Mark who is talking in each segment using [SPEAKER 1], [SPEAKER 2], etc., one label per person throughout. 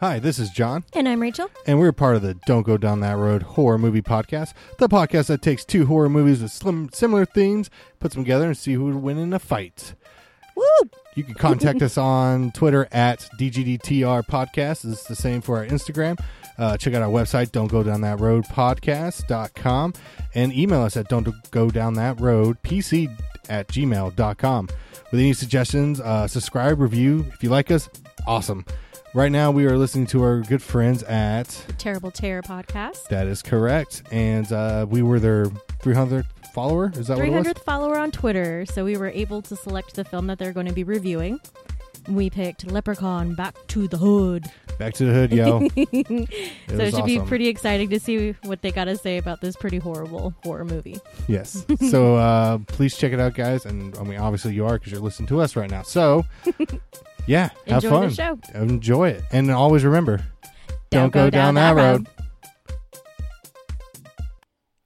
[SPEAKER 1] Hi, this is John,
[SPEAKER 2] And I'm Rachel.
[SPEAKER 1] and we're part of the Don't Go Down That Road horror movie podcast, the podcast that takes two horror movies with slim, similar themes, puts them together, and see who would win in a fight.
[SPEAKER 2] Woo!
[SPEAKER 1] You can contact us on Twitter at DGDTR Podcast. It's the same for our Instagram. Uh, check out our website, don't go down that road podcast.com, and email us at don't go down that road pc at gmail.com. With any suggestions, uh, subscribe, review. If you like us, awesome. Right now, we are listening to our good friends at
[SPEAKER 2] Terrible Terror podcast.
[SPEAKER 1] That is correct. And uh, we were their 300th follower. Is that what it was?
[SPEAKER 2] 300th follower on Twitter. So we were able to select the film that they're going to be reviewing. We picked Leprechaun Back to the Hood.
[SPEAKER 1] Back to the hood, yo.
[SPEAKER 2] so
[SPEAKER 1] It
[SPEAKER 2] should be pretty exciting to see what they got to say about this pretty horrible horror movie.
[SPEAKER 1] Yes. so uh, please check it out, guys. And I mean, obviously you are because you're listening to us right now. So yeah, have
[SPEAKER 2] Enjoy
[SPEAKER 1] fun.
[SPEAKER 2] the show.
[SPEAKER 1] Enjoy it, and always remember,
[SPEAKER 2] Don't go down that road.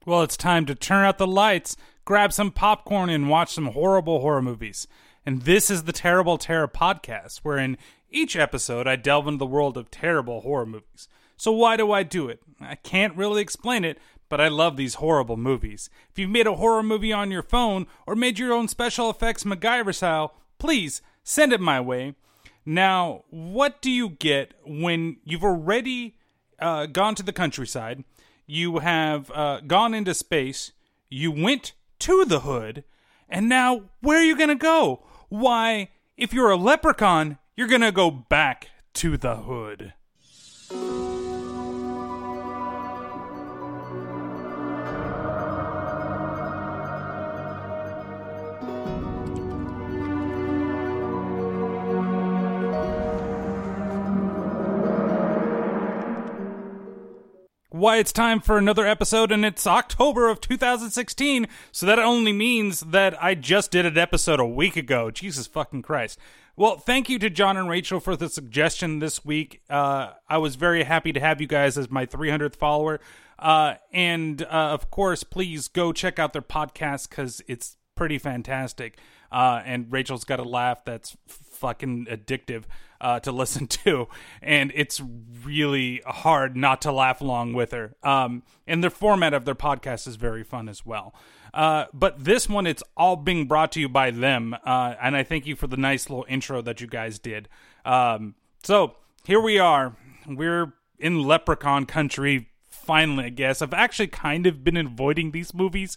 [SPEAKER 3] Well, it's time to turn out the lights, grab some popcorn, and watch some horrible horror movies. And this is the Terrible Terror podcast, where in each episode I delve into the world of terrible horror movies. So, why do I do it? I can't really explain it, but I love these horrible movies. If you've made a horror movie on your phone or made your own special effects MacGyver style, please send it my way. Now, what do you get when you've already uh, gone to the countryside? You have uh, gone into space. You went to the hood, and now where are you gonna go? Why, if you're a leprechaun, you're gonna go back to the hood. Why, it's time for another episode, and it's October of 2016, so that only means that I just did an episode a week ago. Jesus fucking Christ. Well, thank you to John and Rachel for the suggestion this week. Uh, I was very happy to have you guys as my 300th follower. Uh, and, uh, of course, please go check out their podcast because it's pretty fantastic. Uh, and Rachel's got a laugh that's fucking addictive uh, to listen to, and it's really hard not to laugh along with her. Um, and the format of their podcast is very fun as well. Uh, but this one, it's all being brought to you by them, uh, and I thank you for the nice little intro that you guys did. Um, so here we are. We're in Leprechaun country. Finally, I guess I've actually kind of been avoiding these movies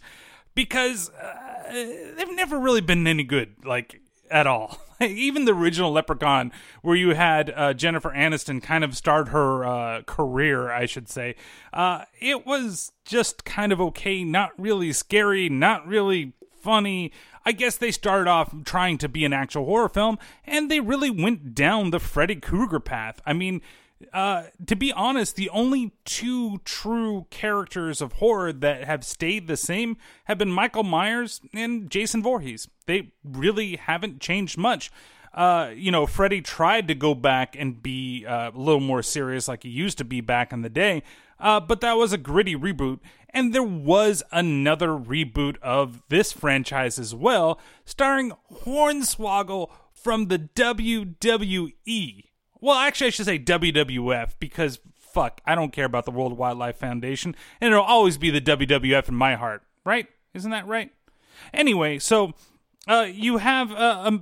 [SPEAKER 3] because uh, they've never really been any good, like at all. Even the original Leprechaun, where you had uh, Jennifer Aniston kind of start her uh, career, I should say, uh, it was just kind of okay. Not really scary, not really funny. I guess they started off trying to be an actual horror film, and they really went down the Freddy Krueger path. I mean, uh, to be honest, the only two true characters of horror that have stayed the same have been Michael Myers and Jason Voorhees. They really haven't changed much. Uh, you know, Freddy tried to go back and be uh, a little more serious like he used to be back in the day, uh, but that was a gritty reboot. And there was another reboot of this franchise as well, starring Hornswoggle from the WWE. Well, actually, I should say WWF because fuck, I don't care about the World Wildlife Foundation, and it'll always be the WWF in my heart, right? Isn't that right? Anyway, so uh, you have a, a,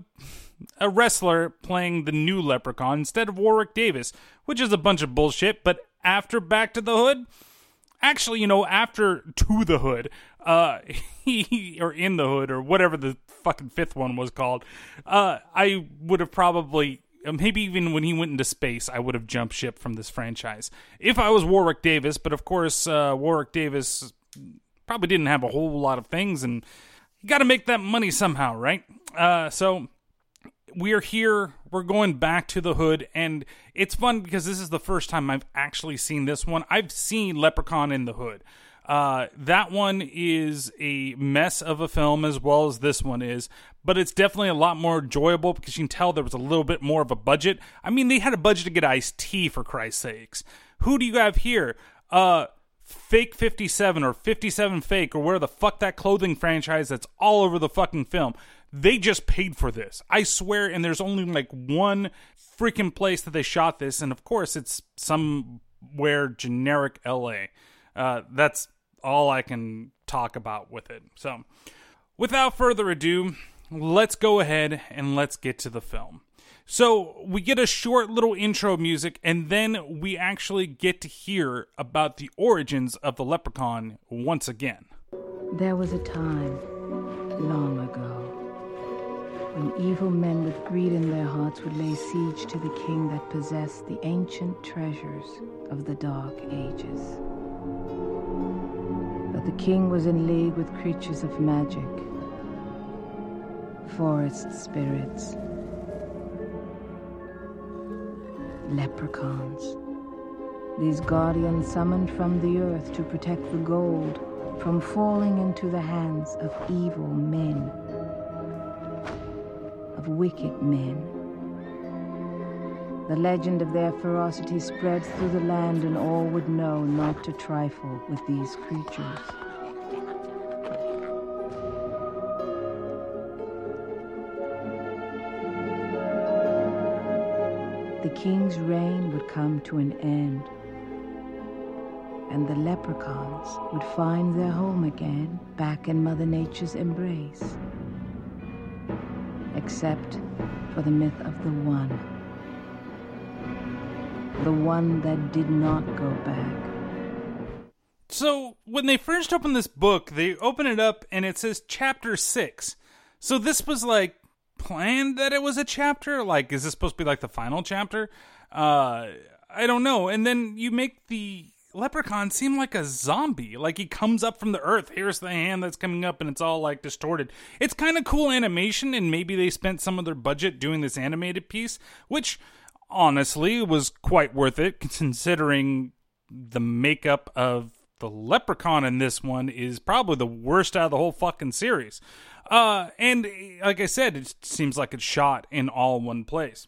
[SPEAKER 3] a wrestler playing the new Leprechaun instead of Warwick Davis, which is a bunch of bullshit. But after Back to the Hood, actually, you know, after To the Hood, uh, he or In the Hood or whatever the fucking fifth one was called, uh, I would have probably maybe even when he went into space, I would have jumped ship from this franchise if I was Warwick Davis. But of course, uh, Warwick Davis probably didn't have a whole lot of things, and you got to make that money somehow, right? Uh, so we're here. We're going back to the hood, and it's fun because this is the first time I've actually seen this one. I've seen Leprechaun in the Hood. Uh, that one is a mess of a film as well as this one is, but it's definitely a lot more enjoyable because you can tell there was a little bit more of a budget. I mean, they had a budget to get Ice T for Christ's sakes. Who do you have here? Uh, Fake 57 or 57 Fake or where the fuck that clothing franchise that's all over the fucking film. they just paid for this. I swear, and there's only like one freaking place that they shot this, and of course, it's somewhere generic LA. Uh, that's all I can talk about with it. So, without further ado, let's go ahead and let's get to the film. So, we get a short little intro music, and then we actually get to hear about the origins of the leprechaun once again.
[SPEAKER 4] There was a time, long ago, when evil men with greed in their hearts would lay siege to the king that possessed the ancient treasures of the Dark Ages. The king was in league with creatures of magic, forest spirits, leprechauns. These guardians summoned from the earth to protect the gold from falling into the hands of evil men, of wicked men. The legend of their ferocity spread through the land, and all would know not to trifle with these creatures. The king's reign would come to an end, and the leprechauns would find their home again back in Mother Nature's embrace. Except for the myth of the one. The one that did not go back.
[SPEAKER 3] So, when they first open this book, they open it up and it says chapter 6. So, this was like planned that it was a chapter? Like, is this supposed to be like the final chapter? Uh, I don't know. And then you make the leprechaun seem like a zombie. Like he comes up from the earth. Here's the hand that's coming up, and it's all like distorted. It's kind of cool animation, and maybe they spent some of their budget doing this animated piece, which honestly was quite worth it considering the makeup of the leprechaun in this one is probably the worst out of the whole fucking series. Uh, and like I said, it seems like it's shot in all one place.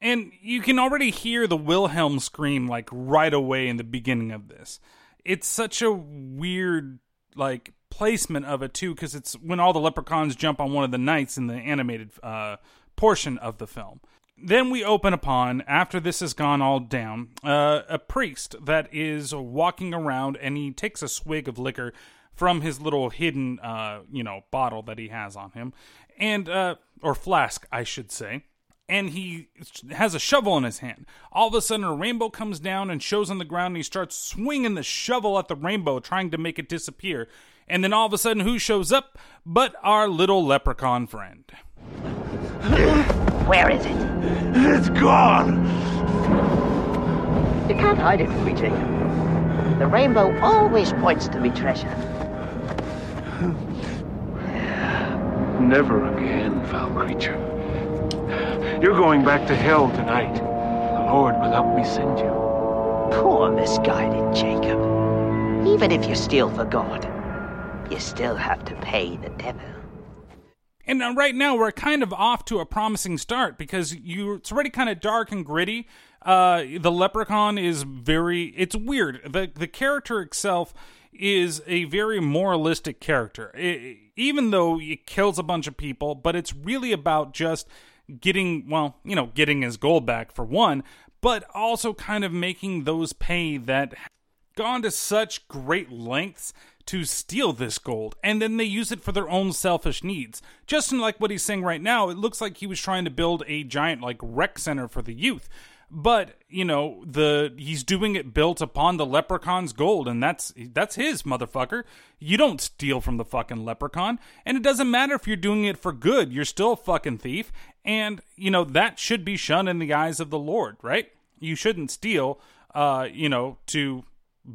[SPEAKER 3] And you can already hear the Wilhelm scream like right away in the beginning of this. It's such a weird like placement of it too because it's when all the leprechauns jump on one of the knights in the animated uh, portion of the film. Then we open upon, after this has gone all down, uh, a priest that is walking around and he takes a swig of liquor from his little hidden, uh, you know, bottle that he has on him, and uh, or flask, I should say and he has a shovel in his hand. All of a sudden, a rainbow comes down and shows on the ground, and he starts swinging the shovel at the rainbow, trying to make it disappear. And then all of a sudden, who shows up but our little leprechaun friend?
[SPEAKER 5] Where is it?
[SPEAKER 6] It's gone!
[SPEAKER 5] You can't hide it from me, Jacob. The rainbow always points to me treasure.
[SPEAKER 6] Never again, foul creature. You're going back to hell tonight. The Lord will help me send you.
[SPEAKER 5] Poor misguided Jacob. Even if you steal for God, you still have to pay the devil.
[SPEAKER 3] And right now we're kind of off to a promising start because you it's already kind of dark and gritty. Uh, the leprechaun is very it's weird. The the character itself is a very moralistic character. It, even though it kills a bunch of people, but it's really about just getting well, you know, getting his gold back for one, but also kind of making those pay that gone to such great lengths to steal this gold, and then they use it for their own selfish needs. Just in like what he's saying right now, it looks like he was trying to build a giant like rec center for the youth. But you know the he's doing it built upon the leprechaun's gold, and that's that's his motherfucker. You don't steal from the fucking leprechaun, and it doesn't matter if you're doing it for good. You're still a fucking thief, and you know that should be shunned in the eyes of the Lord, right? You shouldn't steal, uh, you know, to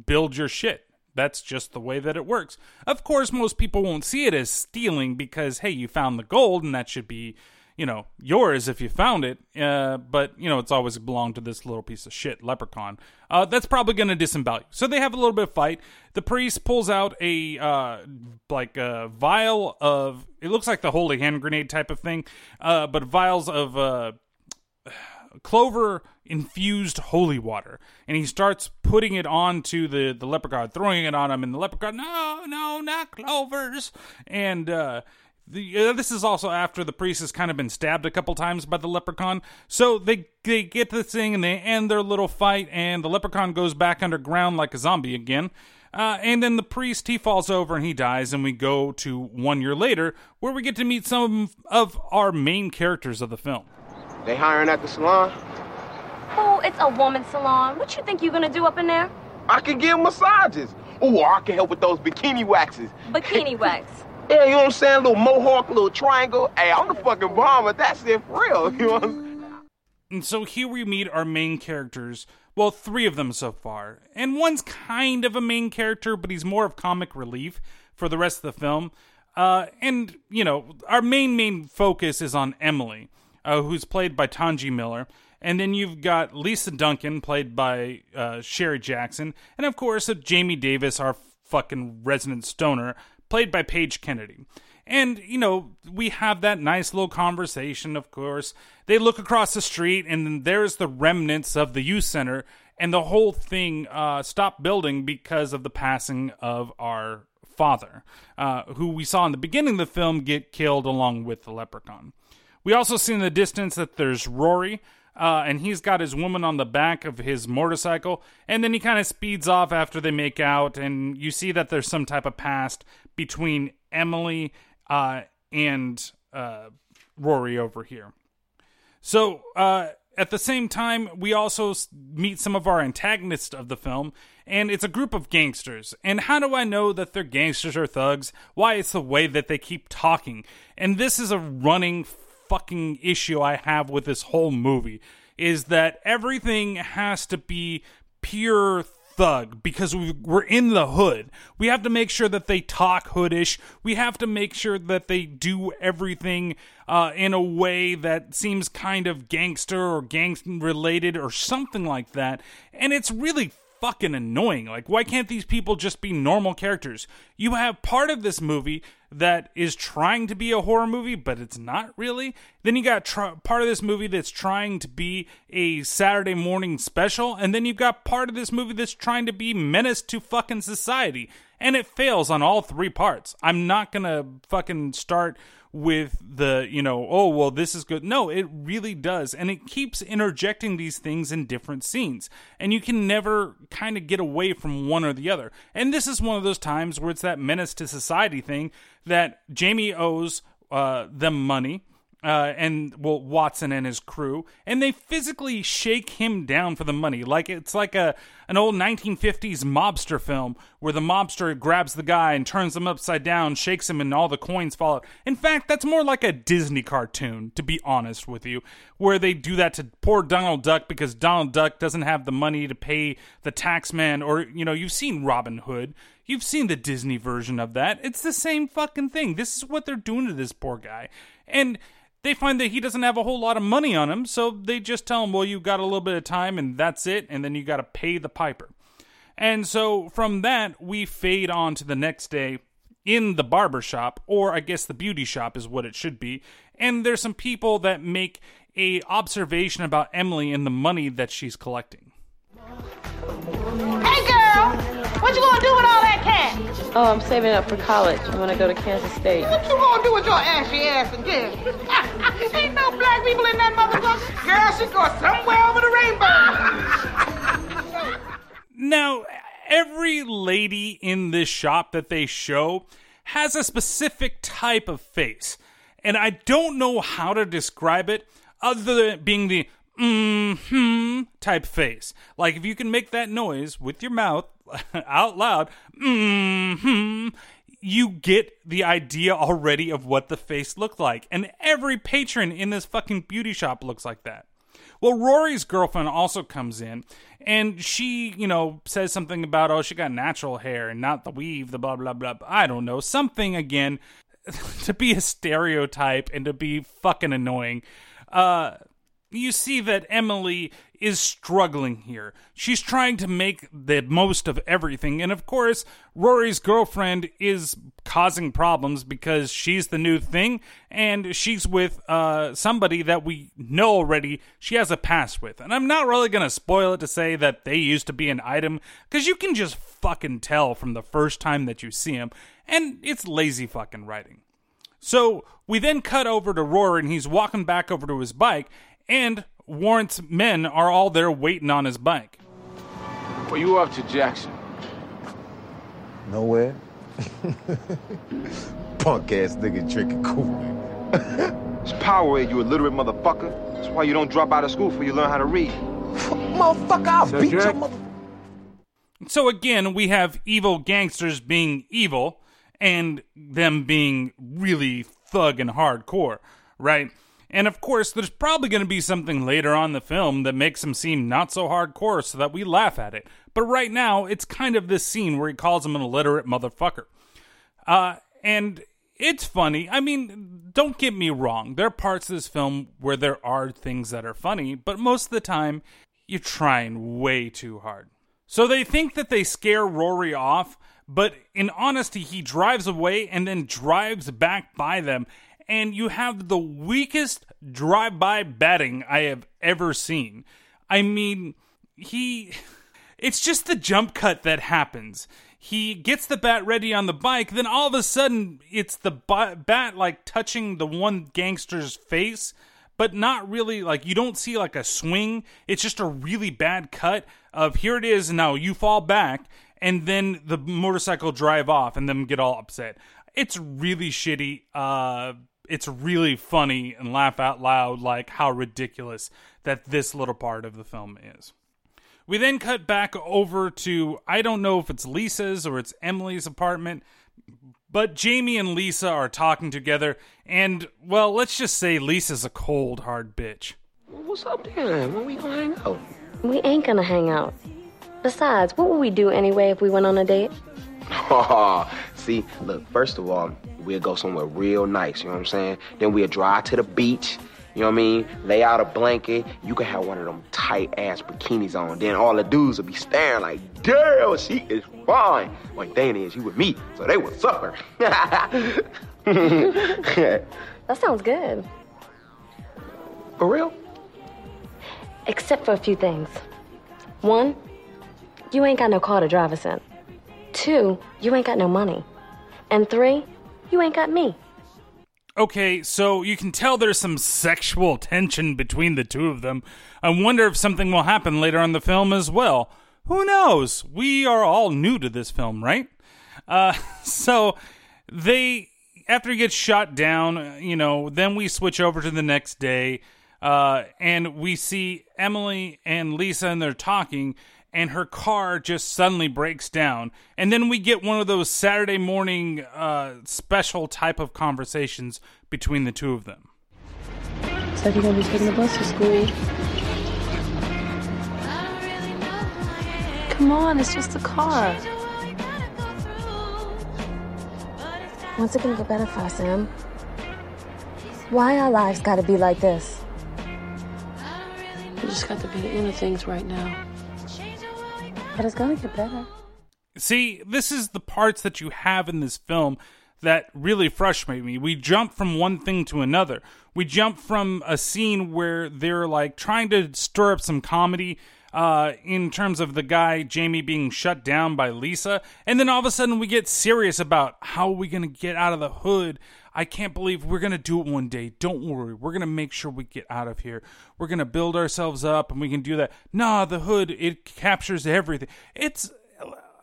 [SPEAKER 3] build your shit. That's just the way that it works. Of course, most people won't see it as stealing because, hey, you found the gold and that should be, you know, yours if you found it. Uh, but, you know, it's always belonged to this little piece of shit, leprechaun. Uh, that's probably going to disembowel you. So they have a little bit of fight. The priest pulls out a, uh, like a vial of, it looks like the holy hand grenade type of thing, uh, but vials of, uh, clover infused holy water and he starts putting it onto the the leprechaun throwing it on him and the leprechaun no no not clovers and uh The, uh, this is also after the priest has kind of been stabbed a couple times by the leprechaun. So they they get this thing and they end their little fight, and the leprechaun goes back underground like a zombie again. Uh, and then the priest he falls over and he dies, and we go to one year later where we get to meet some of our main characters of the film.
[SPEAKER 7] They hiring at the salon?
[SPEAKER 8] Oh, it's a woman's salon. What you think you're gonna do up in there?
[SPEAKER 7] I can give massages. Oh, I can help with those bikini waxes.
[SPEAKER 8] Bikini wax.
[SPEAKER 7] Yeah, you know what I'm saying? Little mohawk, little triangle. Hey, I'm the fucking bomber. That's it for real. You know what I'm saying?
[SPEAKER 3] And so here we meet our main characters. Well, three of them so far. And one's kind of a main character, but he's more of comic relief for the rest of the film. Uh, and, you know, our main, main focus is on Emily, uh, who's played by Tangi Miller. And then you've got Lisa Duncan, played by uh, Sherrie Jackson. And of course, uh, Jamie Davis, our fucking resident stoner, played by Page Kennedy. And, you know, we have that nice little conversation, of course. They look across the street, and there's the remnants of the youth center, and the whole thing uh, stopped building because of the passing of our father, uh, who we saw in the beginning of the film get killed along with the leprechaun. We also see in the distance that there's Rory, uh, and he's got his woman on the back of his motorcycle, and then he kind of speeds off after they make out, and you see that there's some type of past between Emily uh, and uh, Rory over here. So, uh, at the same time, we also meet some of our antagonists of the film, and it's a group of gangsters. And how do I know that they're gangsters or thugs? Why, it's the way that they keep talking. And this is a running fucking issue I have with this whole movie is that everything has to be pure thug because we, we're in the hood. We have to make sure that they talk hoodish. We have to make sure that they do everything uh, in a way that seems kind of gangster or gang related or something like that. And it's really fucking annoying. Like, why can't these people just be normal characters? You have part of this movie that is trying to be a horror movie, but it's not really. Then you got tr- part of this movie that's trying to be a Saturday morning special, and then you've got part of this movie that's trying to be menace to fucking society. And it fails on all three parts. I'm not gonna fucking start with the, you know, oh, well, this is good. No, it really does. And it keeps interjecting these things in different scenes. And you can never kind of get away from one or the other. And this is one of those times where it's that menace to society thing that Jamie owes uh, them money. Uh, and well, Watson and his crew, and they physically shake him down for the money, like it's like a an old 1950s mobster film where the mobster grabs the guy and turns him upside down, shakes him, and all the coins fall out. In fact, that's more like a Disney cartoon, to be honest with you, where they do that to poor Donald Duck because Donald Duck doesn't have the money to pay the taxman, or you know, you've seen Robin Hood. You've seen the Disney version of that. It's the same fucking thing. This is what they're doing to this poor guy. And they find that he doesn't have a whole lot of money on him, so they just tell him, well, you've got a little bit of time and that's it, and then you got to pay the piper. And so from that, we fade on to the next day in the barber shop, or I guess the beauty shop is what it should be. And there's some people that make a observation about Emily and the money that she's collecting.
[SPEAKER 9] Hey girl, what you gonna do with all that cash?
[SPEAKER 10] Oh, I'm saving up for college. I want to go to Kansas State.
[SPEAKER 9] What you gonna do with your ashy ass again? Ain't no black people in that motherfucker. Girl, she go somewhere over the rainbow.
[SPEAKER 3] Now, every lady in this shop that they show has a specific type of face. And I don't know how to describe it other than being the mm-hmm type face. Like if you can make that noise with your mouth out loud, mm-hmm, you get the idea already of what the face looked like. And every patron in this fucking beauty shop looks like that. Well, Rory's girlfriend also comes in, and she, you know, says something about, oh, she got natural hair and not the weave, the blah, blah, blah. I don't know. Something, again, to be a stereotype and to be fucking annoying. Uh, you see that Emily is struggling here. She's trying to make the most of everything. And of course, Rory's girlfriend is causing problems because she's the new thing and she's with uh, somebody that we know already she has a past with. And I'm not really going to spoil it to say that they used to be an item because you can just fucking tell from the first time that you see him. And it's lazy fucking writing. So we then cut over to Rory, and he's walking back over to his bike, and Warrant's men are all there waiting on his bike.
[SPEAKER 6] Well, you up to Jackson?
[SPEAKER 11] Nowhere. Punk ass nigga drinking Kool
[SPEAKER 7] It's power, you illiterate motherfucker. That's why you don't drop out of school before you learn how to read.
[SPEAKER 11] Motherfucker, I'll beat your mother.
[SPEAKER 3] So again, we have evil gangsters being evil and them being really thug and hardcore, right? And of course, there's probably going to be something later on in the film that makes him seem not so hardcore so that we laugh at it. But right now, it's kind of this scene where he calls him an illiterate motherfucker. Uh, and it's funny. I mean, don't get me wrong. There are parts of this film where there are things that are funny, but most of the time, you're trying way too hard. So they think that they scare Rory off, but in honesty, he drives away and then drives back by them. And you have the weakest drive by batting I have ever seen. I mean, he. It's just the jump cut that happens. He gets the bat ready on the bike, then all of a sudden, it's the bat like touching the one gangster's face but not really like you don't see like a swing. It's just a really bad cut of here it is now you fall back and then the motorcycle drive off and them get all upset. It's really shitty. Uh it's really funny and laugh out loud like how ridiculous that this little part of the film is. We then cut back over to I don't know if it's Lisa's or it's Emily's apartment. But Jamie and Lisa are talking together, and, well, let's just say Lisa's a cold, hard bitch.
[SPEAKER 5] What's up then? When we gonna hang out?
[SPEAKER 8] We ain't gonna hang out. Besides, what would we do anyway if we went on a date?
[SPEAKER 7] See, look, first of all, we'll go somewhere real nice, you know what I'm saying? Then we'll drive to the beach, you know what I mean? Lay out a blanket. You can have one of them tight ass bikinis on. Then all the dudes will be staring like, damn, she is fine. Well, thing is, you with me, so they will suffer.
[SPEAKER 8] that sounds good.
[SPEAKER 7] For real?
[SPEAKER 8] Except for a few things. One, you ain't got no car to drive us in. Two, you ain't got no money. And three, you ain't got me.
[SPEAKER 3] Okay, so you can tell there's some sexual tension between the two of them. I wonder if something will happen later on the film as well. Who knows? We are all new to this film, right? Uh, so they, after he gets shot down, you know, then we switch over to the next day, uh, and we see Emily and Lisa, and they're talking, and her car just suddenly breaks down. And then we get one of those Saturday morning uh, special type of conversations between the two of them.
[SPEAKER 10] So you're gonna be taking the bus to school? Come on, it's just a car.
[SPEAKER 8] When's it gonna get better for us, Sam? Why our lives gotta be like this?
[SPEAKER 10] We just got to be the of things right now.
[SPEAKER 8] But it's gonna get better.
[SPEAKER 3] See, this is the parts that you have in this film that really frustrate me. We jump from one thing to another. We jump from a scene where they're like trying to stir up some comedy uh, in terms of the guy Jamie being shut down by Lisa, and then all of a sudden we get serious about how are we going to get out of the hood. I can't believe we're going to do it one day. Don't worry. We're going to make sure we get out of here. We're going to build ourselves up and we can do that. Nah, the hood, it captures everything. It's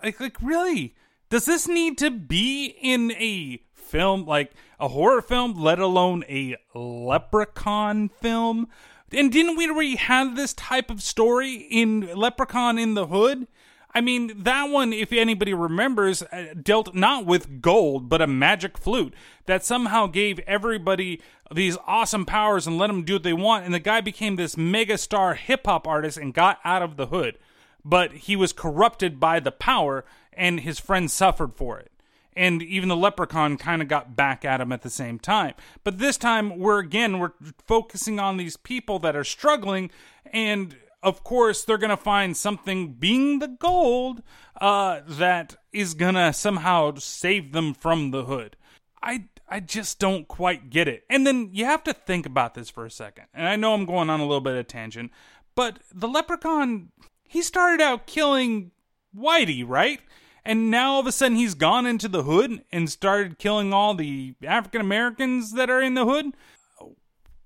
[SPEAKER 3] like, like really? Does this need to be in a film, like a horror film, let alone a leprechaun film? And didn't we already have this type of story in Leprechaun in the Hood? I mean, that one, if anybody remembers, uh, dealt not with gold, but a magic flute that somehow gave everybody these awesome powers and let them do what they want. And the guy became this mega star hip hop artist and got out of the hood. But he was corrupted by the power, and his friends suffered for it and even the leprechaun kind of got back at him at the same time. But this time we're again we're focusing on these people that are struggling and of course they're going to find something being the gold uh, that is going to somehow save them from the hood. I I just don't quite get it. And then you have to think about this for a second. And I know I'm going on a little bit of tangent, but the leprechaun he started out killing Whitey, right? and now all of a sudden he's gone into the hood and started killing all the African Americans that are in the hood.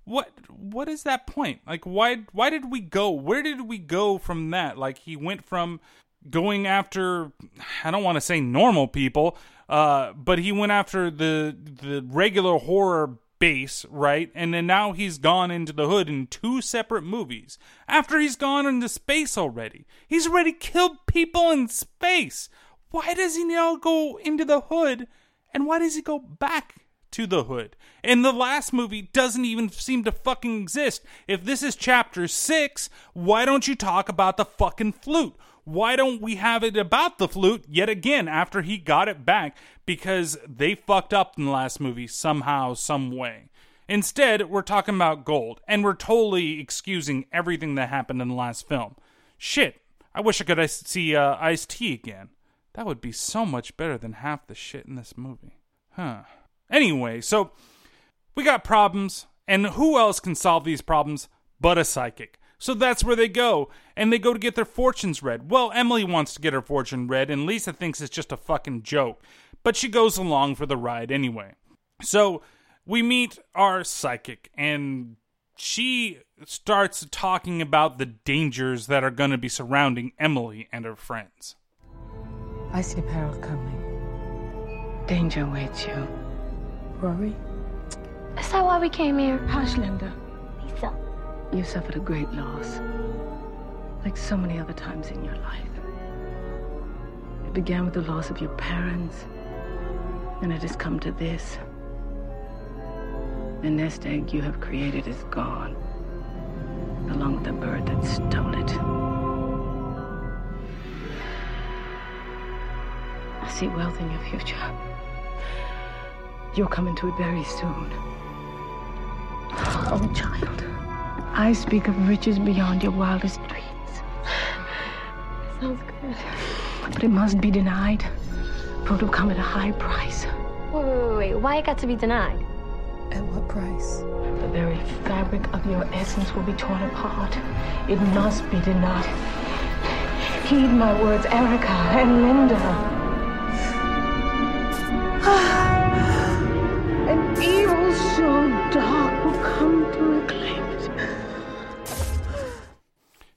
[SPEAKER 3] What what is that point? Like why why did we go? Where did we go from that? Like he went from going after I don't want to say normal people, uh, but he went after the the regular horror base, right? And then now he's gone into the hood in two separate movies. After he's gone into space already. He's already killed people in space. Why does he now go into the hood? And why does he go back to the hood? And the last movie doesn't even seem to fucking exist. If this is chapter 6, why don't you talk about the fucking flute? Why don't we have it about the flute yet again after he got it back? Because they fucked up in the last movie somehow, some way. Instead, we're talking about gold, and we're totally excusing everything that happened in the last film. Shit, I wish I could see uh, Ice T again. That would be so much better than half the shit in this movie. Huh. Anyway, so we got problems, and who else can solve these problems but a psychic? So that's where they go, and they go to get their fortunes read. Well, Emily wants to get her fortune read, and Lisa thinks it's just a fucking joke, but she goes along for the ride anyway. So we meet our psychic, and she starts talking about the dangers that are going to be surrounding Emily and her friends.
[SPEAKER 4] I see peril coming. Danger awaits you. Rory?
[SPEAKER 8] Is that why we came here?
[SPEAKER 4] Hush, Linda.
[SPEAKER 8] Lisa.
[SPEAKER 4] You suffered a great loss. Like so many other times in your life. It began with the loss of your parents, and it has come to this. The nest egg you have created is gone, along with the bird that stole it. I see wealth in your future. You'll come into it very soon. Oh, child. I speak of riches beyond your wildest dreams.
[SPEAKER 8] Sounds good.
[SPEAKER 4] But it must be denied, for it will come at a high price.
[SPEAKER 8] Wait, wait, wait, wait. Why it got to be denied?
[SPEAKER 4] At what price? The very fabric of your essence will be torn apart. It must be denied. Heed my words, Erica and Linda.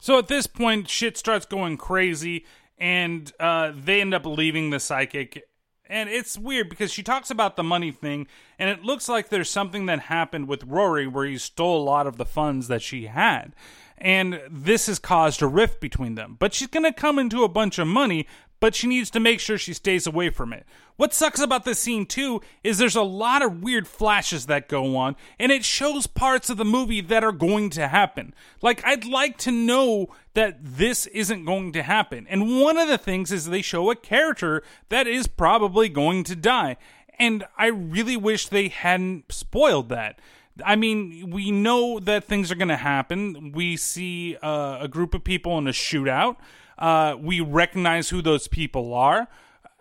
[SPEAKER 4] So
[SPEAKER 3] at this point, shit starts going crazy, and uh, they end up leaving the psychic. And it's weird because she talks about the money thing, and it looks like there's something that happened with Rory where he stole a lot of the funds that she had. And this has caused a rift between them. But she's going to come into a bunch of money, but she needs to make sure she stays away from it. What sucks about this scene, too, is there's a lot of weird flashes that go on, and it shows parts of the movie that are going to happen. Like, I'd like to know that this isn't going to happen. And one of the things is they show a character that is probably going to die. And I really wish they hadn't spoiled that. I mean, we know that things are going to happen. We see uh, a group of people in a shootout. Uh, we recognize who those people are.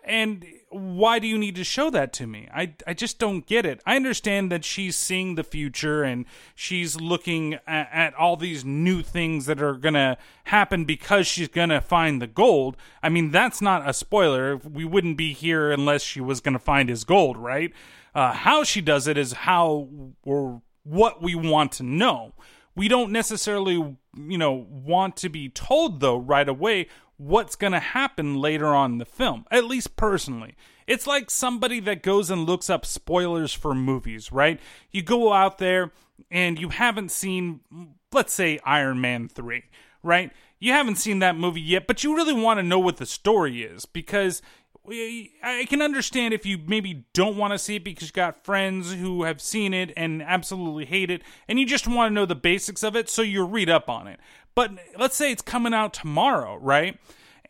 [SPEAKER 3] And why do you need to show that to me? I, I just don't get it. I understand that she's seeing the future and she's looking at, at all these new things that are going to happen because she's going to find the gold. I mean, that's not a spoiler. We wouldn't be here unless she was going to find his gold, right? Uh, how she does it is how or what we want to know. We don't necessarily, you know, want to be told though right away what's going to happen later on in the film. At least personally. It's like somebody that goes and looks up spoilers for movies, right? You go out there and you haven't seen let's say Iron Man 3, right? You haven't seen that movie yet, but you really want to know what the story is because I can understand if you maybe don't want to see it because you got friends who have seen it and absolutely hate it, and you just want to know the basics of it, so you read up on it. But let's say it's coming out tomorrow, right?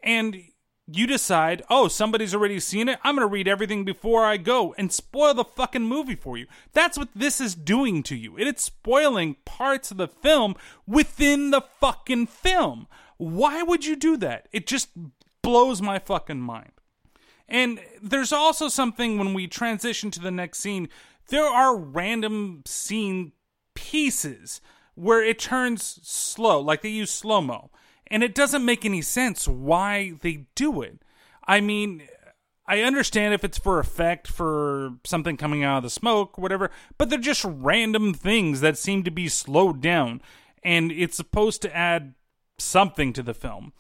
[SPEAKER 3] And you decide, oh, somebody's already seen it. I'm going to read everything before I go and spoil the fucking movie for you. That's what this is doing to you. It's spoiling parts of the film within the fucking film. Why would you do that? It just blows my fucking mind. And there's also something when we transition to the next scene, there are random scene pieces where it turns slow, like they use slow mo. And it doesn't make any sense why they do it. I mean, I understand if it's for effect for something coming out of the smoke, whatever, but they're just random things that seem to be slowed down, and it's supposed to add something to the film.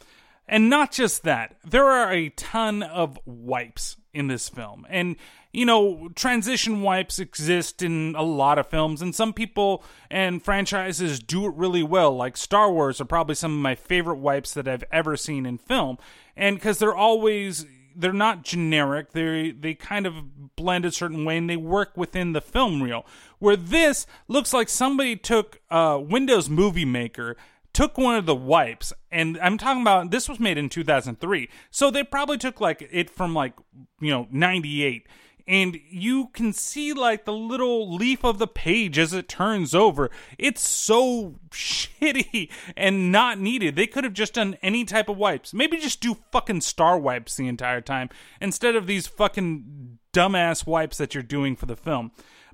[SPEAKER 3] And not just that, there are a ton of wipes in this film. And, you know, transition wipes exist in a lot of films, and some people and franchises do it really well. Like Star Wars are probably some of my favorite wipes that I've ever seen in film. And because they're always they're not generic. They they kind of blend a certain way and they work within the film reel. Where this looks like somebody took uh, Windows Movie Maker, took one of the wipes, and I'm talking about this was made in 2003, so they probably took like it from like you know 98. And you can see like the little leaf of the page as it turns over. It's so shitty and not needed. They could have just done any type of wipes. Maybe just do fucking star wipes the entire time instead of these fucking dumbass wipes that you're doing for the film.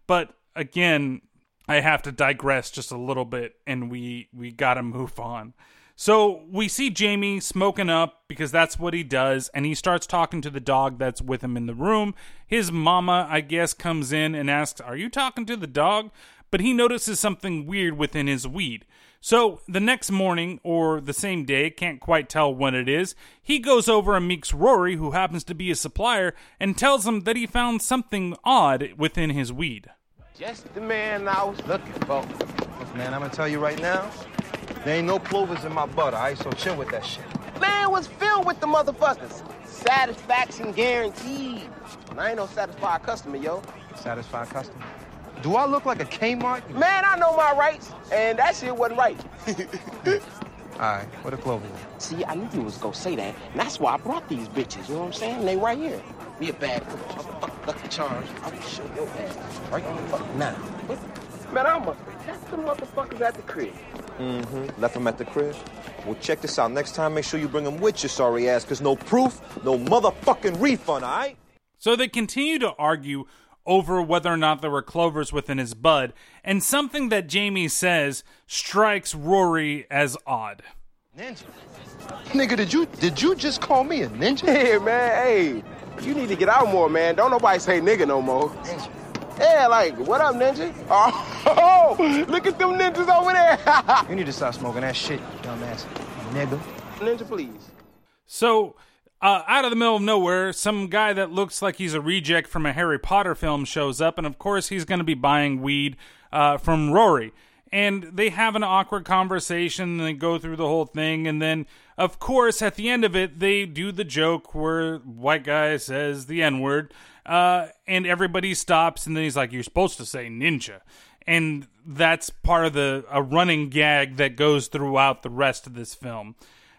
[SPEAKER 3] But again, I have to digress just a little bit and we we got to move on. So we see Jamie smoking up because that's what he does, and he starts talking to the dog that's with him in the room. His mama, I guess, comes in and asks, Are you talking to the dog? But he notices something weird within his weed. So the next morning, or the same day, can't quite tell when it is, he goes over and meets Rory, who happens to be a supplier, and tells him that he found something odd within his weed.
[SPEAKER 11] Just the man I was looking for. Look, man, I'm gonna tell you right now, there ain't no clovers in my butter, all right? So chill with that shit.
[SPEAKER 7] Man was filled with the motherfuckers. Satisfaction guaranteed. And I ain't no satisfied customer, yo.
[SPEAKER 11] Satisfied customer. Do I look like a Kmart?
[SPEAKER 7] Man, I know my rights, and that shit wasn't right.
[SPEAKER 11] All right, what a clover.
[SPEAKER 7] See, I knew you was gonna say that, and that's why I brought these bitches. You know what I'm saying? They right here. Be a bad motherfucker, Lucky Charms. I will show your ass right on the fuck now. Man, I must have left the motherfuckers at the crib.
[SPEAKER 11] Mm-hmm. Left him at the crib. Well, check this out. Next time, make sure you bring him with you, sorry ass, because no proof, no motherfucking refund, all right?
[SPEAKER 3] So they continue to argue over whether or not there were clovers within his bud, and something that Jamie says strikes Rory as odd.
[SPEAKER 11] Ninja. Nigga, did you did you just call me a ninja?
[SPEAKER 7] Hey, man, hey. You need to get out more, man. Don't nobody say nigga no more.
[SPEAKER 11] Ninja.
[SPEAKER 7] Yeah, like, what up, ninja? Oh, look at them ninjas over there.
[SPEAKER 11] You need to stop smoking that shit, dumbass nigga.
[SPEAKER 7] ninja, please.
[SPEAKER 3] So, uh, out of the middle of nowhere, some guy that looks like he's a reject from a Harry Potter film shows up, and of course, he's going to be buying weed uh, from Rory. And they have an awkward conversation, and they go through the whole thing, and then, of course, at the end of it, they do the joke where white guy says the N word, uh, and everybody stops, and then he's like, "You're supposed to say ninja," and that's part of the a running gag that goes throughout the rest of this film.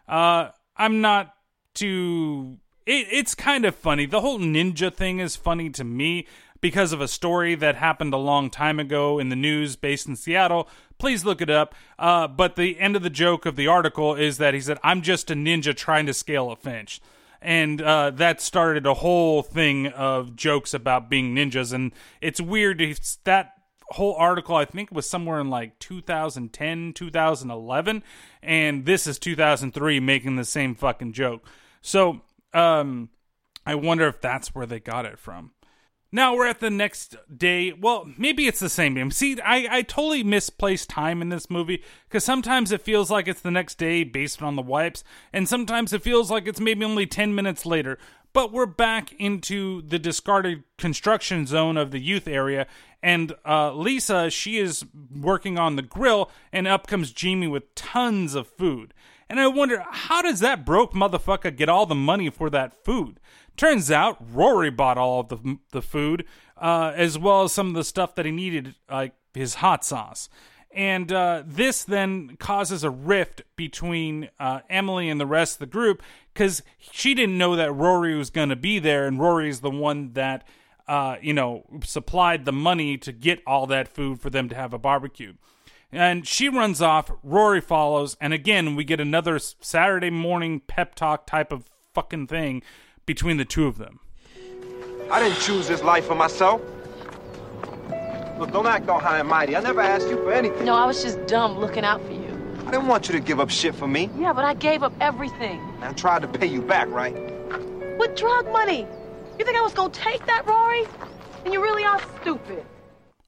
[SPEAKER 3] Uh, I'm not too. It, it's kind of funny. The whole ninja thing is funny to me because of a story that happened a long time ago in the news based in Seattle. Please look it up. Uh, but the end of the joke of the article is that he said, I'm just a ninja trying to scale a finch. And uh, that started a whole thing of jokes about being ninjas. And it's weird. It's that whole article, I think, was somewhere in like 2010, 2011. And this is 2003 making the same fucking joke. So um, I wonder if that's where they got it from. Now we're at the next day. Well, maybe it's the same day. See, I, I totally misplaced time in this movie because sometimes it feels like it's the next day based on the wipes, and sometimes it feels like it's maybe only 10 minutes later. But we're back into the discarded construction zone of the youth area, and uh, Lisa, she is working on the grill, and up comes Jamie with tons of food. And I wonder, how does that broke motherfucker get all the money for that food? Turns out Rory bought all of the the food, uh, as well as some of the stuff that he needed, like his hot sauce. And uh, this then causes a rift between uh, Emily and the rest of the group because she didn't know that Rory was going to be there, and Rory is the one that uh, you know supplied the money to get all that food for them to have a barbecue. And she runs off. Rory follows, and again we get another Saturday morning pep talk type of fucking thing between the two of them.
[SPEAKER 11] I didn't choose this life for myself. Look, don't act all high and mighty. I never asked you for anything.
[SPEAKER 10] No, I was just dumb looking out for you.
[SPEAKER 11] I didn't want you to give up shit for me.
[SPEAKER 10] Yeah, but I gave up everything.
[SPEAKER 11] I tried to pay you back, right?
[SPEAKER 10] With drug money. You think I was gonna take that, Rory? And you really are stupid.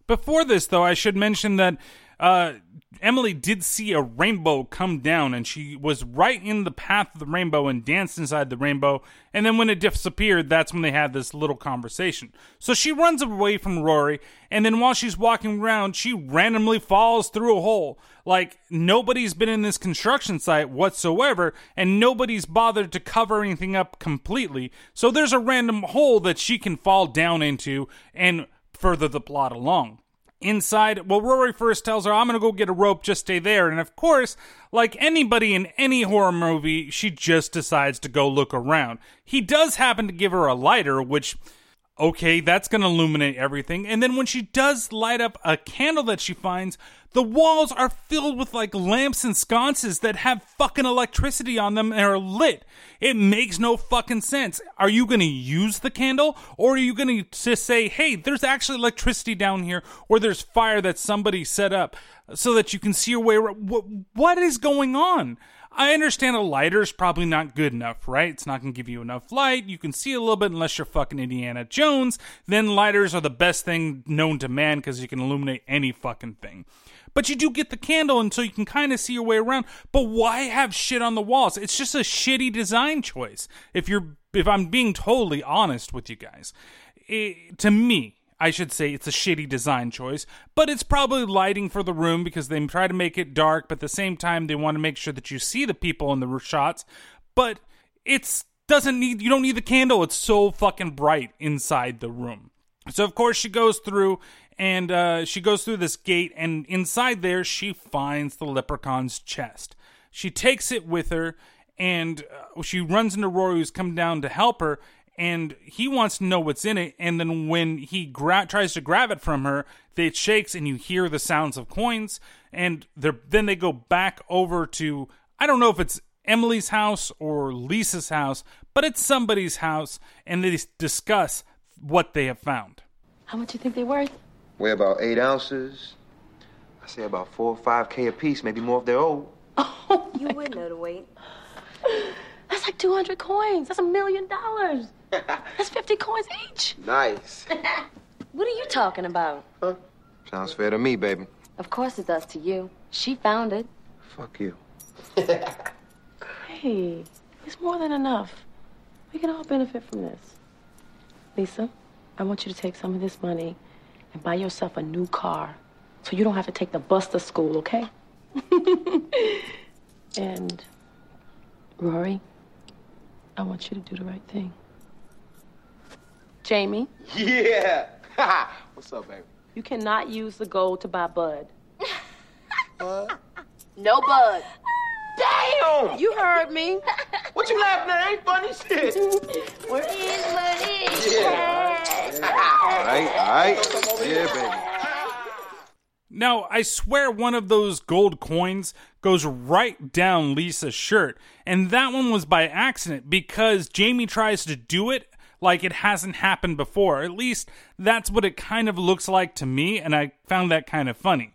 [SPEAKER 3] Before this, though, I should mention that uh, Emily did see a rainbow come down, and she was right in the path of the rainbow and danced inside the rainbow. And then when it disappeared, that's when they had this little conversation. So she runs away from Rory, and then while she's walking around, she randomly falls through a hole. Like nobody's been in this construction site whatsoever, and nobody's bothered to cover anything up completely. So there's a random hole that she can fall down into and further the plot along inside. Well, Rory first tells her, I'm going to go get a rope, just stay there. And of course, like anybody in any horror movie, she just decides to go look around. He does happen to give her a lighter, which. Okay, that's going to illuminate everything. And then when she does light up a candle that she finds, the walls are filled with like lamps and sconces that have fucking electricity on them and are lit. It makes no fucking sense. Are you going to use the candle or are you going to just say, hey, there's actually electricity down here or there's fire that somebody set up so that you can see your way around? What, what is going on? I understand a lighter is probably not good enough, right? It's not going to give you enough light. You can see a little bit unless you're fucking Indiana Jones. Then lighters are the best thing known to man because you can illuminate any fucking thing. But you do get the candle and so you can kind of see your way around. But why have shit on the walls? It's just a shitty design choice. If you're if I'm being totally honest with you guys. It, to me, I should say it's a shitty design choice, but it's probably lighting for the room because they try to make it dark, but at the same time they want to make sure that you see the people in the shots. But it's doesn't need you don't need the candle. It's so fucking bright inside the room. So of course she goes through and uh, she goes through this gate, and inside there she finds the leprechaun's chest. She takes it with her, and uh, she runs into Rory, who's come down to help her, and he wants to know what's in it. And then when he gra- tries to grab it from her, it shakes, and you hear the sounds of coins. And then they go back over to I don't know if it's Emily's house or Lisa's house, but it's somebody's house, and they discuss what they have found.
[SPEAKER 10] How much do you think they're worth?
[SPEAKER 11] Weigh about eight ounces. I say about four or five K a piece, maybe more if they're old.
[SPEAKER 8] Oh, You would know the weight.
[SPEAKER 10] That's like 200 coins. That's a million dollars. That's 50 coins each.
[SPEAKER 11] Nice.
[SPEAKER 8] What are you talking about? Huh?
[SPEAKER 11] Sounds fair to me, baby.
[SPEAKER 8] Of course it does to you. She found it.
[SPEAKER 11] Fuck you.
[SPEAKER 10] Hey, it's more than enough. We can all benefit from this. Lisa, I want you to take some of this money and buy yourself a new car so you don't have to take the bus to school, okay? and Rory, I want you to do the right thing. Jamie,
[SPEAKER 7] Yeah. What's up, baby?
[SPEAKER 10] you cannot use the gold to buy Bud. Bud?
[SPEAKER 8] No bud.
[SPEAKER 7] Damn!
[SPEAKER 10] You heard me.
[SPEAKER 7] What you laughing at? Ain't funny shit.
[SPEAKER 8] Where is money?
[SPEAKER 11] All right, all right. Yeah, baby.
[SPEAKER 3] Now, I swear one of those gold coins goes right down Lisa's shirt, and that one was by accident because Jamie tries to do it like it hasn't happened before. At least that's what it kind of looks like to me, and I found that kind of funny.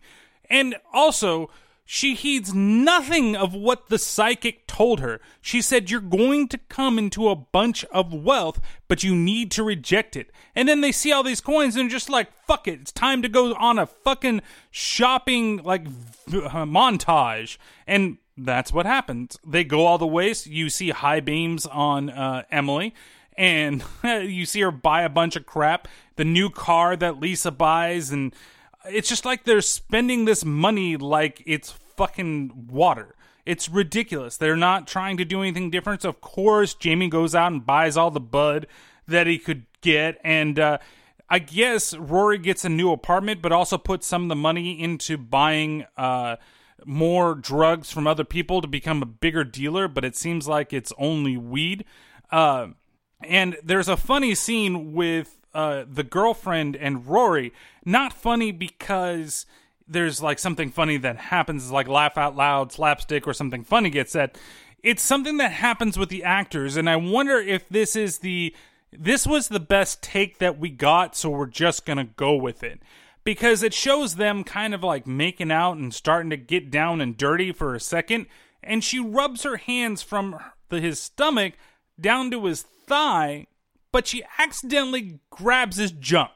[SPEAKER 3] And also, she heeds nothing of what the psychic told her. She said, You're going to come into a bunch of wealth, but you need to reject it. And then they see all these coins and just like, Fuck it, it's time to go on a fucking shopping, like, uh, montage. And that's what happens. They go all the ways. You see high beams on uh, Emily and you see her buy a bunch of crap. The new car that Lisa buys, and it's just like they're spending this money like it's fucking water. It's ridiculous. They're not trying to do anything different. So of course, Jamie goes out and buys all the bud that he could get, and uh, I guess Rory gets a new apartment, but also puts some of the money into buying. Uh, more drugs from other people to become a bigger dealer, but it seems like it's only weed. Uh, and there's a funny scene with uh, the girlfriend and Rory. Not funny because there's like something funny that happens, like laugh out loud, slapstick, or something funny gets said. It's something that happens with the actors, and I wonder if this is the this was the best take that we got, so we're just gonna go with it because it shows them kind of like making out and starting to get down and dirty for a second, and she rubs her hands from his stomach down to his thigh, but she accidentally grabs his junk.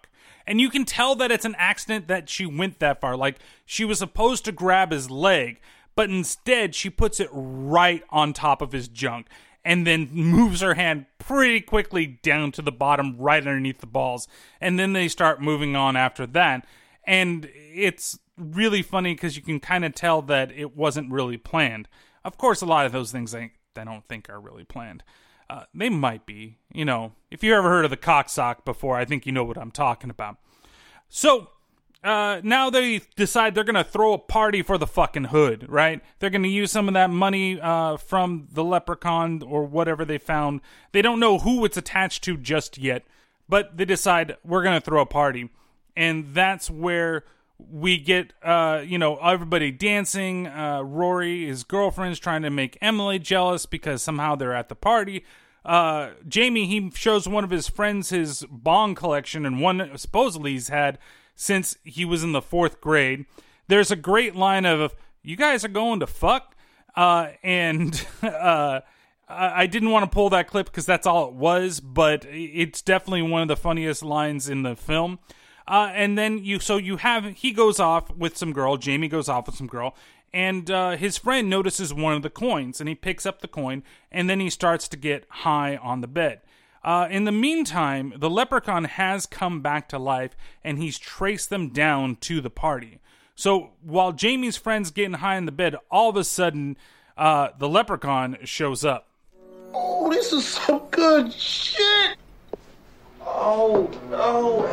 [SPEAKER 3] And you can tell that it's an accident that she went that far. Like she was supposed to grab his leg, but instead she puts it right on top of his junk and then moves her hand pretty quickly down to the bottom right underneath the balls. And then they start moving on after that. And it's really funny because you can kind of tell that it wasn't really planned. Of course, a lot of those things I, I don't think are really planned. Uh, they might be. You know, if you ever heard of the cock sock before, I think you know what I'm talking about. So uh, now they decide they're gonna throw a party for the fucking hood, right? They're gonna use some of that money uh, from the leprechaun or whatever they found. They don't know who it's attached to just yet, but they decide we're gonna throw a party, and that's where we get uh, you know everybody dancing. Uh, Rory, his girlfriend's trying to make Emily jealous because somehow they're at the party. Uh, Jamie he shows one of his friends his bong collection, and one supposedly he's had since he was in the fourth grade. There's a great line of "You guys are going to fuck," uh, and uh, I didn't want to pull that clip because that's all it was, but it's definitely one of the funniest lines in the film. Uh, and then you, so you have he goes off with some girl. Jamie goes off with some girl, and uh, his friend notices one of the coins, and he picks up the coin, and then he starts to get high on the bed. Uh, in the meantime, the leprechaun has come back to life, and he's traced them down to the party. So while Jamie's friend's getting high in the bed, all of a sudden, uh, the leprechaun shows up.
[SPEAKER 12] Oh, this is some good shit. Oh no.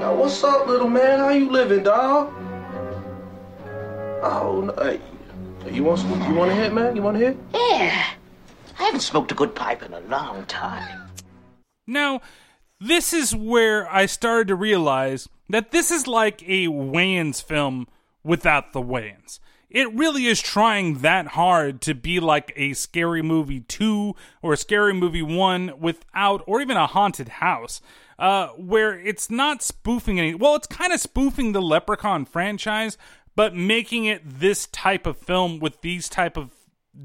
[SPEAKER 12] Yo, what's up, little man? How you living, dog? Oh, no. Hey, you want some, you want a hit, man? You want a hit?
[SPEAKER 5] Yeah. I haven't smoked a good pipe in a long time.
[SPEAKER 3] Now, this is where I started to realize that this is like a Wayans film without the Wayans. It really is trying that hard to be like a scary movie 2 or a scary movie 1 without, or even a haunted house, uh, where it's not spoofing any. Well, it's kind of spoofing the Leprechaun franchise, but making it this type of film with these type of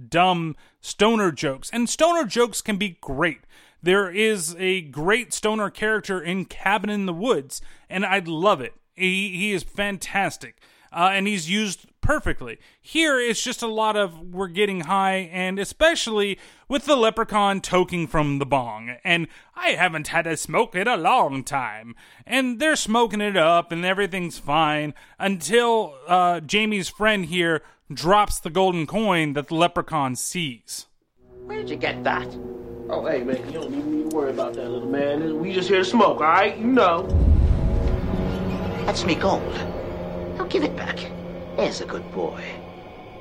[SPEAKER 3] dumb stoner jokes. And stoner jokes can be great. There is a great stoner character in Cabin in the Woods, and I love it. He, he is fantastic. Uh, and he's used perfectly. Here, it's just a lot of we're getting high, and especially with the leprechaun toking from the bong. And I haven't had a smoke in a long time. And they're smoking it up, and everything's fine until uh, Jamie's friend here drops the golden coin that the leprechaun sees.
[SPEAKER 5] Where'd you get that?
[SPEAKER 12] Oh, hey, man, you don't even need to worry about that, little man. We just here to smoke, all right? You know.
[SPEAKER 5] That's me gold. Now give it back. There's a good boy.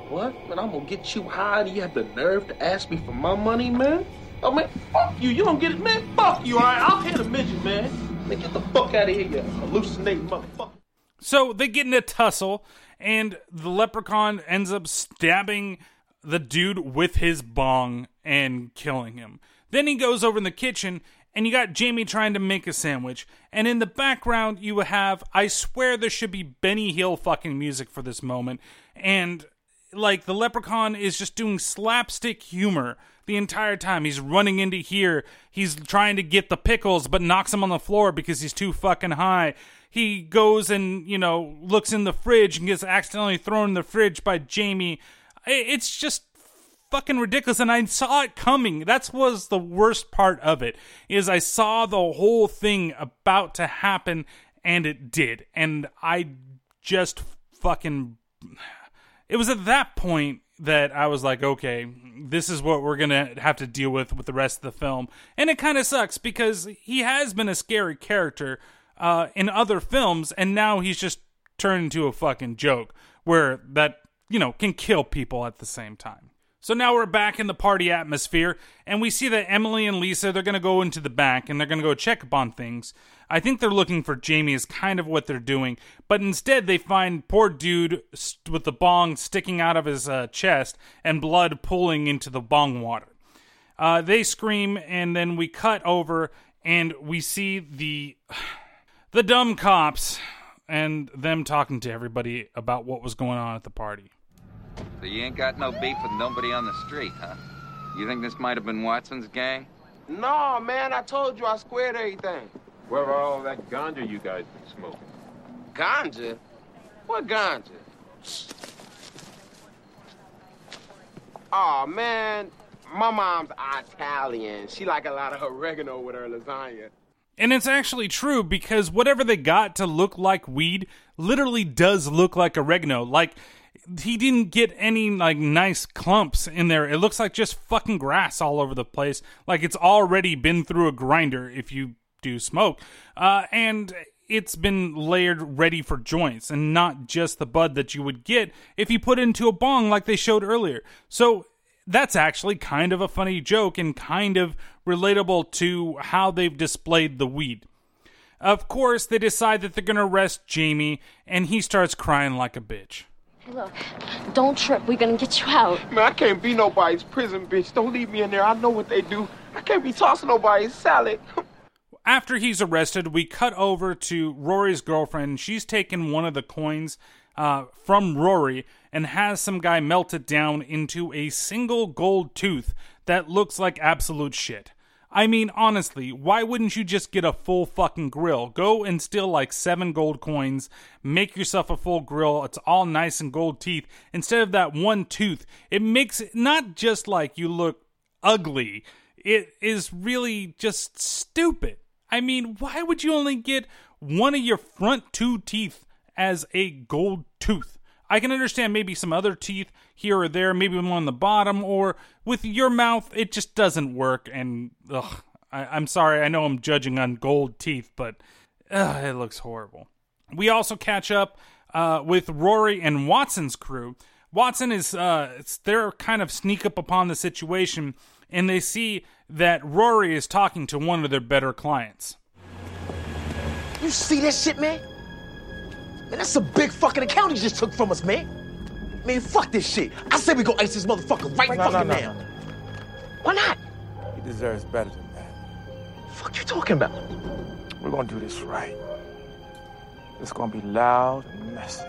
[SPEAKER 12] What? Man, I'm gonna get you high and you have the nerve to ask me for my money, man? Oh, man, fuck you. You don't get it, man? Fuck you, all right? I'll hit a midget, man. Man, get the fuck out of here, you hallucinating motherfucker.
[SPEAKER 3] So they get in a tussle, and the leprechaun ends up stabbing the dude with his bong and killing him. Then he goes over in the kitchen and you got Jamie trying to make a sandwich. And in the background, you have, I swear there should be Benny Hill fucking music for this moment. And like the leprechaun is just doing slapstick humor the entire time. He's running into here. He's trying to get the pickles, but knocks him on the floor because he's too fucking high. He goes and, you know, looks in the fridge and gets accidentally thrown in the fridge by Jamie. It's just fucking ridiculous and I saw it coming. That was the worst part of it. Is I saw the whole thing about to happen and it did. And I just fucking it was at that point that I was like, okay, this is what we're gonna have to deal with with the rest of the film, and it kind of sucks because he has been a scary character uh, in other films, and now he's just turned into a fucking joke where that you know can kill people at the same time. So now we're back in the party atmosphere, and we see that Emily and Lisa they're gonna go into the back and they're gonna go check up on things. I think they're looking for Jamie is kind of what they're doing, but instead they find poor dude st- with the bong sticking out of his uh, chest and blood pooling into the bong water. Uh, they scream, and then we cut over and we see the the dumb cops and them talking to everybody about what was going on at the party.
[SPEAKER 13] So you ain't got no beef with nobody on the street, huh? You think this might have been Watson's gang?
[SPEAKER 7] No, man, I told you I squared everything.
[SPEAKER 6] Where are all that ganja you guys been smoking?
[SPEAKER 7] Ganja? What ganja? Oh man, my mom's Italian. She like a lot of oregano with her lasagna.
[SPEAKER 3] And it's actually true because whatever they got to look like weed literally does look like oregano. Like he didn't get any like nice clumps in there. It looks like just fucking grass all over the place. Like it's already been through a grinder if you do smoke. Uh, and it's been layered ready for joints and not just the bud that you would get if you put into a bong like they showed earlier. So that's actually kind of a funny joke and kind of relatable to how they've displayed the weed. Of course, they decide that they're going to arrest Jamie, and he starts crying like a bitch.
[SPEAKER 8] Hey, look, don't trip. We're gonna get you out.
[SPEAKER 7] Man, I can't be nobody's prison bitch. Don't leave me in there. I know what they do. I can't be tossing nobody's salad.
[SPEAKER 3] After he's arrested, we cut over to Rory's girlfriend. She's taken one of the coins uh, from Rory and has some guy melt it down into a single gold tooth that looks like absolute shit. I mean, honestly, why wouldn't you just get a full fucking grill? Go and steal like seven gold coins, make yourself a full grill. It's all nice and gold teeth instead of that one tooth. It makes it not just like you look ugly, it is really just stupid. I mean, why would you only get one of your front two teeth as a gold tooth? I can understand maybe some other teeth here or there, maybe one on the bottom, or with your mouth, it just doesn't work. And ugh, I, am sorry, I know I'm judging on gold teeth, but ugh, it looks horrible. We also catch up uh, with Rory and Watson's crew. Watson is uh, they're kind of sneak up upon the situation, and they see that Rory is talking to one of their better clients.
[SPEAKER 13] You see this shit, man? Man, that's a big fucking account he just took from us, man. Man, fuck this shit. I say we go ice this motherfucker right
[SPEAKER 14] No,
[SPEAKER 13] fucking
[SPEAKER 14] no, no,
[SPEAKER 13] now.
[SPEAKER 14] no,
[SPEAKER 13] Why not?
[SPEAKER 14] He deserves better than that.
[SPEAKER 13] Fuck you talking about?
[SPEAKER 14] We're gonna do this right. It's gonna be loud and messy.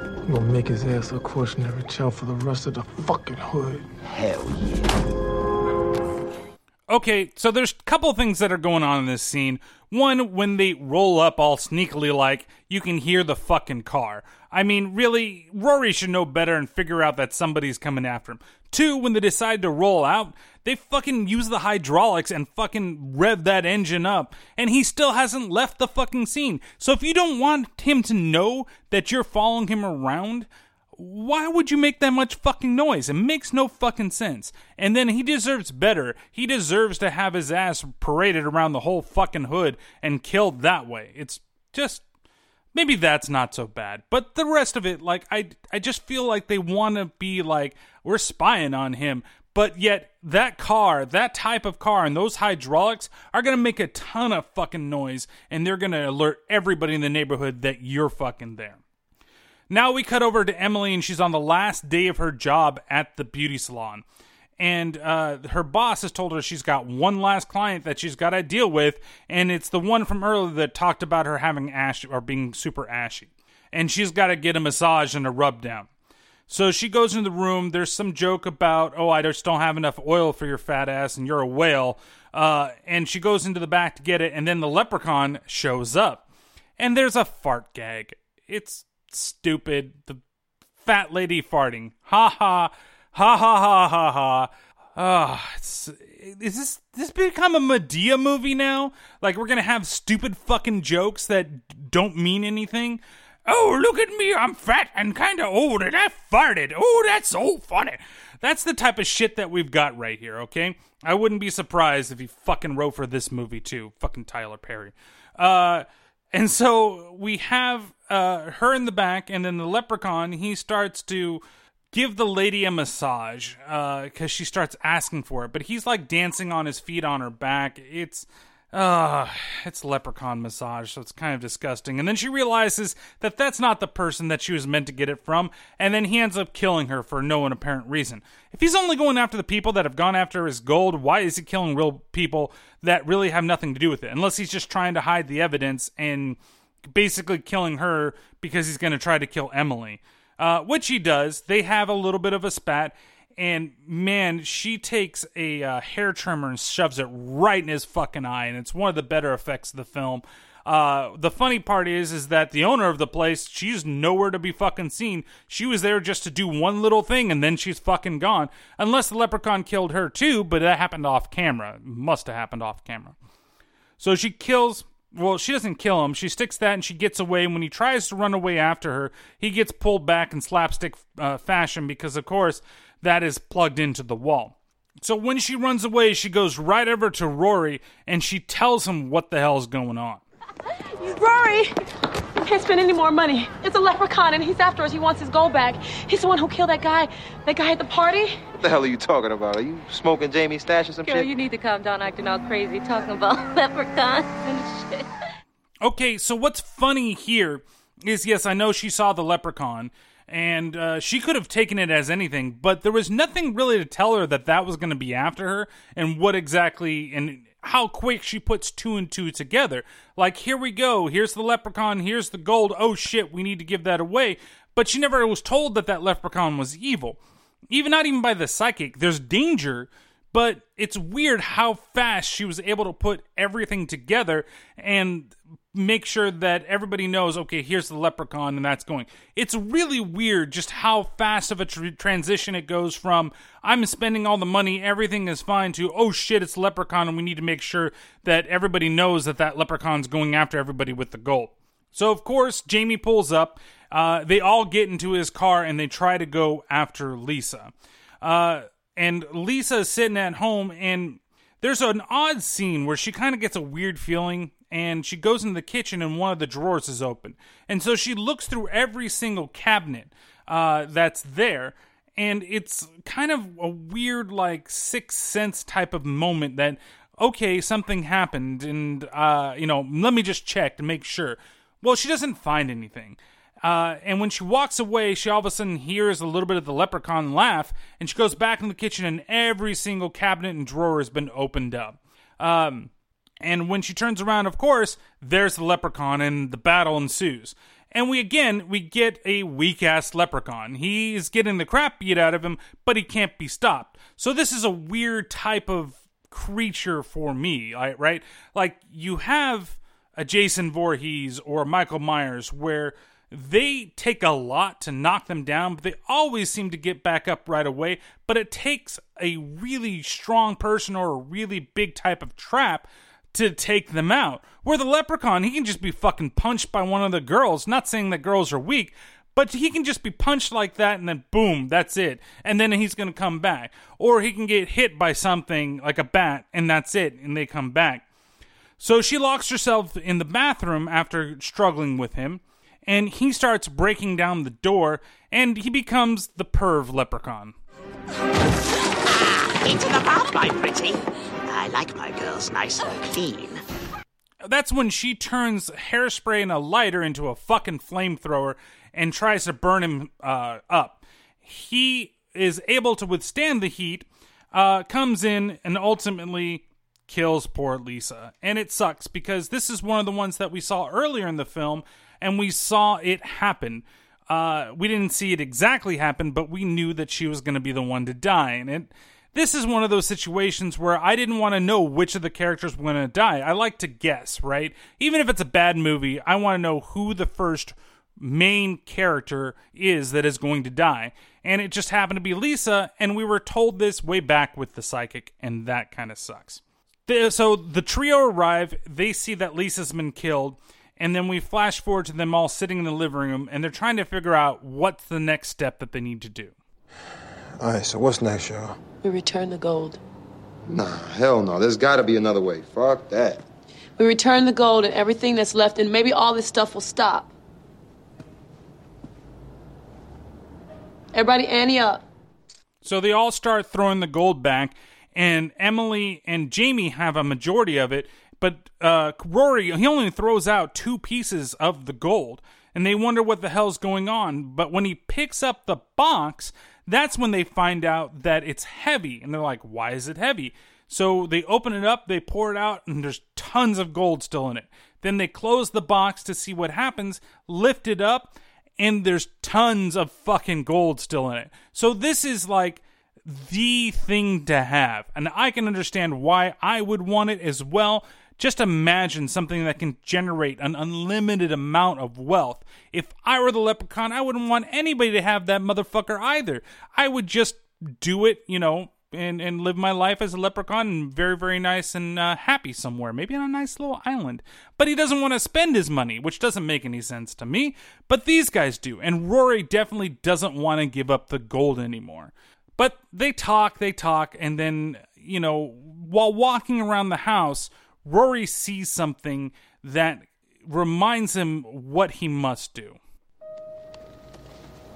[SPEAKER 15] I'm gonna make his ass a cautionary tale for the rest of the fucking hood.
[SPEAKER 13] Hell yeah.
[SPEAKER 3] Okay, so there's a couple things that are going on in this scene. One, when they roll up all sneakily like, you can hear the fucking car. I mean, really, Rory should know better and figure out that somebody's coming after him. Two, when they decide to roll out, they fucking use the hydraulics and fucking rev that engine up, and he still hasn't left the fucking scene. So if you don't want him to know that you're following him around, why would you make that much fucking noise? It makes no fucking sense. And then he deserves better. He deserves to have his ass paraded around the whole fucking hood and killed that way. It's just maybe that's not so bad. But the rest of it, like I I just feel like they want to be like we're spying on him. But yet that car, that type of car and those hydraulics are going to make a ton of fucking noise and they're going to alert everybody in the neighborhood that you're fucking there. Now we cut over to Emily, and she's on the last day of her job at the beauty salon. And uh, her boss has told her she's got one last client that she's got to deal with, and it's the one from earlier that talked about her having ash or being super ashy. And she's got to get a massage and a rub down. So she goes into the room. There's some joke about, oh, I just don't have enough oil for your fat ass, and you're a whale. Uh, and she goes into the back to get it, and then the leprechaun shows up. And there's a fart gag. It's stupid. The fat lady farting. Ha ha. Ha ha ha ha ha. Ah, it's is this this become a Madea movie now? Like we're gonna have stupid fucking jokes that don't mean anything. Oh, look at me! I'm fat and kind of old, and I farted. Oh, that's so funny. That's the type of shit that we've got right here. Okay, I wouldn't be surprised if he fucking wrote for this movie too. Fucking Tyler Perry. Uh, and so we have uh, her in the back, and then the leprechaun. He starts to give the lady a massage because uh, she starts asking for it, but he's like dancing on his feet on her back. It's uh it's leprechaun massage so it's kind of disgusting and then she realizes that that's not the person that she was meant to get it from and then he ends up killing her for no apparent reason if he's only going after the people that have gone after his gold why is he killing real people that really have nothing to do with it unless he's just trying to hide the evidence and basically killing her because he's going to try to kill emily uh, which he does they have a little bit of a spat And man, she takes a uh, hair trimmer and shoves it right in his fucking eye, and it's one of the better effects of the film. Uh, the funny part is, is that the owner of the place, she's nowhere to be fucking seen. She was there just to do one little thing, and then she's fucking gone. Unless the leprechaun killed her too, but that happened off camera. Must have happened off camera. So she kills. Well, she doesn't kill him. She sticks that and she gets away. And when he tries to run away after her, he gets pulled back in slapstick uh, fashion because, of course, that is plugged into the wall. So when she runs away, she goes right over to Rory and she tells him what the hell's going on.
[SPEAKER 10] Rory! You can't spend any more money. It's a leprechaun and he's after us. He wants his gold back. He's the one who killed that guy. That guy at the party.
[SPEAKER 11] What the hell are you talking about? Are you smoking Jamie's stash or some
[SPEAKER 8] Girl,
[SPEAKER 11] shit?
[SPEAKER 8] you need to calm down acting all crazy talking about leprechauns and shit.
[SPEAKER 3] Okay, so what's funny here is yes, I know she saw the leprechaun and uh, she could have taken it as anything, but there was nothing really to tell her that that was going to be after her and what exactly and how quick she puts two and two together. Like, here we go. Here's the leprechaun. Here's the gold. Oh shit, we need to give that away. But she never was told that that leprechaun was evil. Even not even by the psychic. There's danger, but it's weird how fast she was able to put everything together and make sure that everybody knows okay here's the leprechaun and that's going. It's really weird just how fast of a tr- transition it goes from i'm spending all the money everything is fine to oh shit it's leprechaun and we need to make sure that everybody knows that that leprechaun's going after everybody with the gold. So of course jamie pulls up. Uh, they all get into his car and they try to go after lisa. Uh, and lisa is sitting at home and there's an odd scene where she kind of gets a weird feeling and she goes into the kitchen and one of the drawers is open. And so she looks through every single cabinet uh, that's there. And it's kind of a weird, like, sixth sense type of moment that, okay, something happened, and, uh, you know, let me just check to make sure. Well, she doesn't find anything. Uh, and when she walks away, she all of a sudden hears a little bit of the leprechaun laugh, and she goes back in the kitchen, and every single cabinet and drawer has been opened up. Um, and when she turns around, of course, there's the leprechaun, and the battle ensues. And we again we get a weak ass leprechaun. He's getting the crap beat out of him, but he can't be stopped. So this is a weird type of creature for me, right? Like you have a Jason Voorhees or Michael Myers where they take a lot to knock them down, but they always seem to get back up right away. But it takes a really strong person or a really big type of trap to take them out. Where the leprechaun, he can just be fucking punched by one of the girls. Not saying that girls are weak, but he can just be punched like that and then boom, that's it. And then he's going to come back. Or he can get hit by something like a bat and that's it, and they come back. So she locks herself in the bathroom after struggling with him, and he starts breaking down the door, and he becomes the perv leprechaun.
[SPEAKER 5] Into the bath, my pretty. Like my girls nice and clean.
[SPEAKER 3] That's when she turns hairspray and a lighter into a fucking flamethrower and tries to burn him uh, up. He is able to withstand the heat, uh, comes in, and ultimately kills poor Lisa. And it sucks because this is one of the ones that we saw earlier in the film, and we saw it happen. Uh, we didn't see it exactly happen, but we knew that she was going to be the one to die. And it, this is one of those situations where I didn't want to know which of the characters were going to die. I like to guess, right? Even if it's a bad movie, I want to know who the first main character is that is going to die. And it just happened to be Lisa, and we were told this way back with the psychic, and that kind of sucks. So the trio arrive, they see that Lisa's been killed, and then we flash forward to them all sitting in the living room, and they're trying to figure out what's the next step that they need to do.
[SPEAKER 11] All right, so what's next, y'all?
[SPEAKER 10] We return the gold.
[SPEAKER 11] Nah, hell no. There's got to be another way. Fuck that.
[SPEAKER 10] We return the gold and everything that's left, and maybe all this stuff will stop. Everybody, Annie up.
[SPEAKER 3] So they all start throwing the gold back, and Emily and Jamie have a majority of it, but uh, Rory, he only throws out two pieces of the gold, and they wonder what the hell's going on. But when he picks up the box, that's when they find out that it's heavy, and they're like, why is it heavy? So they open it up, they pour it out, and there's tons of gold still in it. Then they close the box to see what happens, lift it up, and there's tons of fucking gold still in it. So this is like the thing to have. And I can understand why I would want it as well. Just imagine something that can generate an unlimited amount of wealth. If I were the leprechaun, I wouldn't want anybody to have that motherfucker either. I would just do it, you know, and, and live my life as a leprechaun and very, very nice and uh, happy somewhere, maybe on a nice little island. But he doesn't want to spend his money, which doesn't make any sense to me. But these guys do. And Rory definitely doesn't want to give up the gold anymore. But they talk, they talk, and then, you know, while walking around the house, Rory sees something that reminds him what he must do.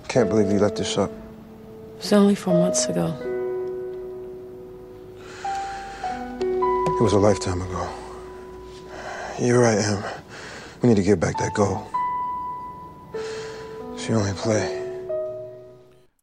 [SPEAKER 11] Can't believe you let this up.
[SPEAKER 10] It was only four months ago.
[SPEAKER 11] It was a lifetime ago. You're right, Em. We need to get back that goal. She only play.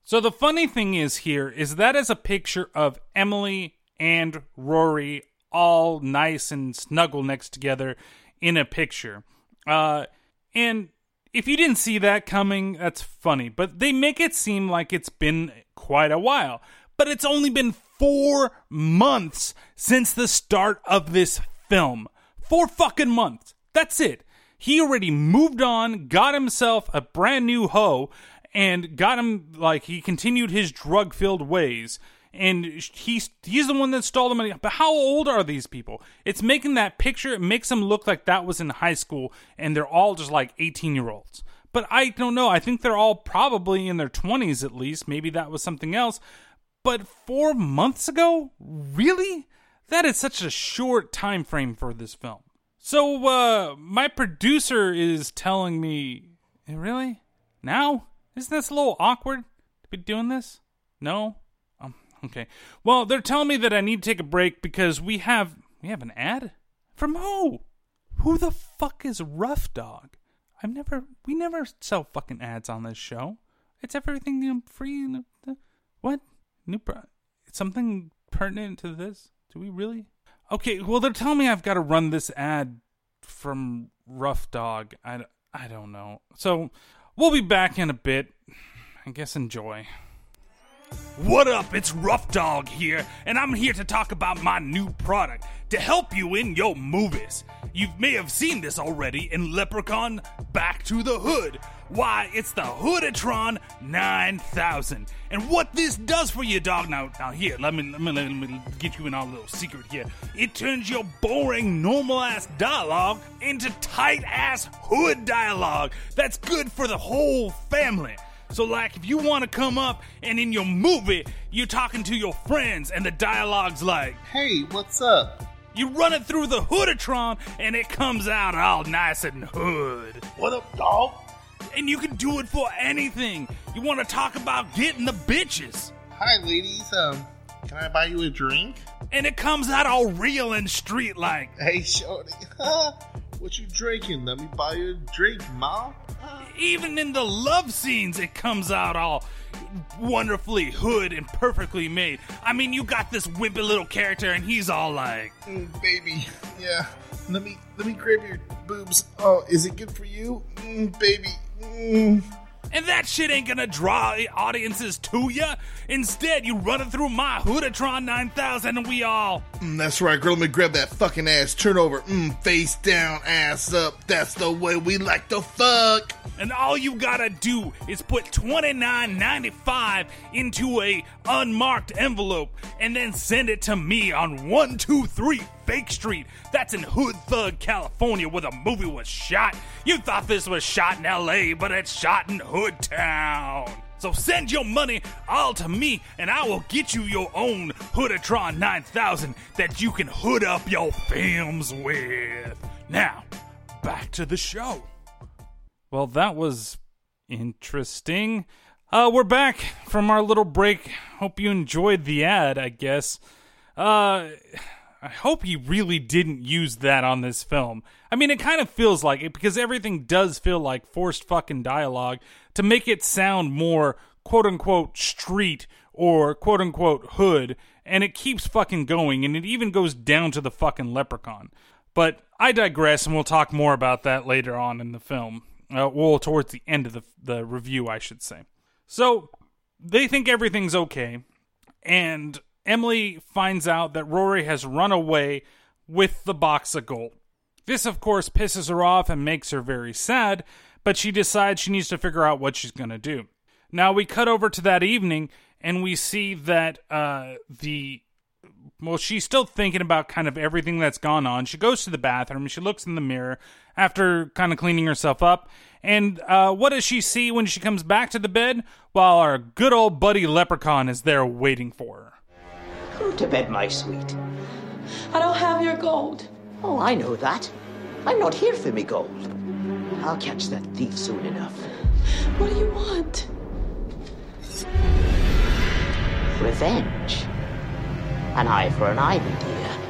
[SPEAKER 3] So the funny thing is here is that is a picture of Emily and Rory all nice and snuggle next together in a picture. Uh, and if you didn't see that coming, that's funny. But they make it seem like it's been quite a while. But it's only been four months since the start of this film. Four fucking months. That's it. He already moved on, got himself a brand new hoe, and got him like he continued his drug filled ways and he's he's the one that stole the money. But how old are these people? It's making that picture. It makes them look like that was in high school, and they're all just like eighteen year olds. But I don't know. I think they're all probably in their twenties at least. Maybe that was something else. But four months ago, really? That is such a short time frame for this film. So uh, my producer is telling me, really now? Isn't this a little awkward to be doing this? No, Okay. Well, they're telling me that I need to take a break because we have we have an ad from who? Who the fuck is Rough Dog? I've never we never sell fucking ads on this show. It's everything free. What new pro? Something pertinent to this? Do we really? Okay. Well, they're telling me I've got to run this ad from Rough Dog. I I don't know. So we'll be back in a bit. I guess enjoy. What up? It's Rough Dog here, and I'm here to talk about my new product to help you in your movies. You may have seen this already in Leprechaun Back to the Hood. Why, it's the Hoodatron 9000. And what this does for you, dog, now, now here, let me, let me, let me get you in our little secret here. It turns your boring, normal ass dialogue into tight ass hood dialogue that's good for the whole family. So, like, if you want to come up and in your movie, you're talking to your friends and the dialogue's like,
[SPEAKER 16] Hey, what's up?
[SPEAKER 3] You run it through the Hoodatron and it comes out all nice and hood.
[SPEAKER 16] What up, dog?
[SPEAKER 3] And you can do it for anything. You want to talk about getting the bitches.
[SPEAKER 16] Hi, ladies. Um, can I buy you a drink?
[SPEAKER 3] And it comes out all real and street like.
[SPEAKER 16] Hey, shorty. what you drinking? Let me buy you a drink, ma.
[SPEAKER 3] Even in the love scenes, it comes out all wonderfully hood and perfectly made. I mean, you got this wimpy little character, and he's all like,
[SPEAKER 16] mm, "Baby, yeah, let me let me grab your boobs. Oh, is it good for you, mm, baby?" Mm.
[SPEAKER 3] And that shit ain't gonna draw audiences to ya. Instead, you run it through my Hoodatron 9000 and we all.
[SPEAKER 16] Mm, that's right, girl. Let me grab that fucking ass. Turn over. Mm, face down, ass up. That's the way we like to fuck.
[SPEAKER 3] And all you gotta do is put $29.95 into a unmarked envelope and then send it to me on 123 Fake Street. That's in Hood Thug, California, where the movie was shot. You thought this was shot in LA, but it's shot in Hood Town. So send your money all to me, and I will get you your own Hoodatron 9000 that you can hood up your films with. Now, back to the show. Well, that was interesting. Uh, we're back from our little break. Hope you enjoyed the ad, I guess. Uh, I hope he really didn't use that on this film. I mean, it kind of feels like it because everything does feel like forced fucking dialogue to make it sound more quote unquote street or quote unquote hood, and it keeps fucking going, and it even goes down to the fucking leprechaun. But I digress, and we'll talk more about that later on in the film. Uh, well, towards the end of the the review, I should say. So they think everything's okay, and Emily finds out that Rory has run away with the box of gold. This, of course, pisses her off and makes her very sad, but she decides she needs to figure out what she's going to do. Now, we cut over to that evening, and we see that uh, the. Well, she's still thinking about kind of everything that's gone on. She goes to the bathroom, she looks in the mirror after kind of cleaning herself up, and uh, what does she see when she comes back to the bed? While our good old buddy Leprechaun is there waiting for her.
[SPEAKER 5] Go to bed, my sweet.
[SPEAKER 10] I don't have your gold.
[SPEAKER 5] Oh, I know that. I'm not here for me gold. I'll catch that thief soon enough.
[SPEAKER 10] What do you want?
[SPEAKER 5] Revenge. An eye for an eye, my dear.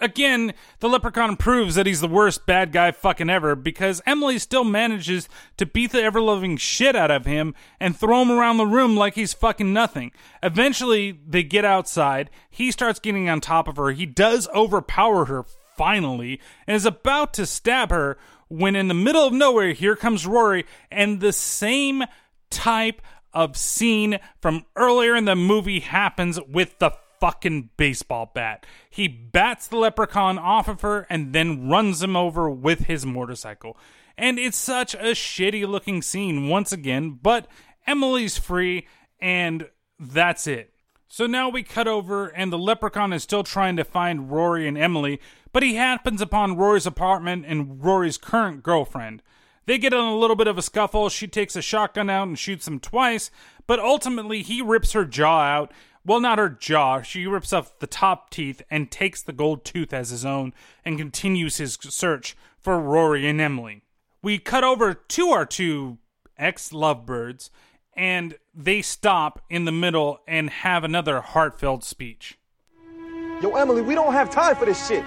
[SPEAKER 3] Again, the leprechaun proves that he's the worst bad guy fucking ever because Emily still manages to beat the ever loving shit out of him and throw him around the room like he's fucking nothing. Eventually, they get outside. He starts getting on top of her. He does overpower her finally and is about to stab her when, in the middle of nowhere, here comes Rory and the same type of scene from earlier in the movie happens with the fucking baseball bat. He bats the leprechaun off of her and then runs him over with his motorcycle. And it's such a shitty looking scene once again, but Emily's free and that's it. So now we cut over and the leprechaun is still trying to find Rory and Emily, but he happens upon Rory's apartment and Rory's current girlfriend. They get in a little bit of a scuffle. She takes a shotgun out and shoots him twice, but ultimately he rips her jaw out. Well, not her jaw. She rips off the top teeth and takes the gold tooth as his own and continues his search for Rory and Emily. We cut over to our two ex lovebirds and they stop in the middle and have another heartfelt speech.
[SPEAKER 11] Yo, Emily, we don't have time for this shit.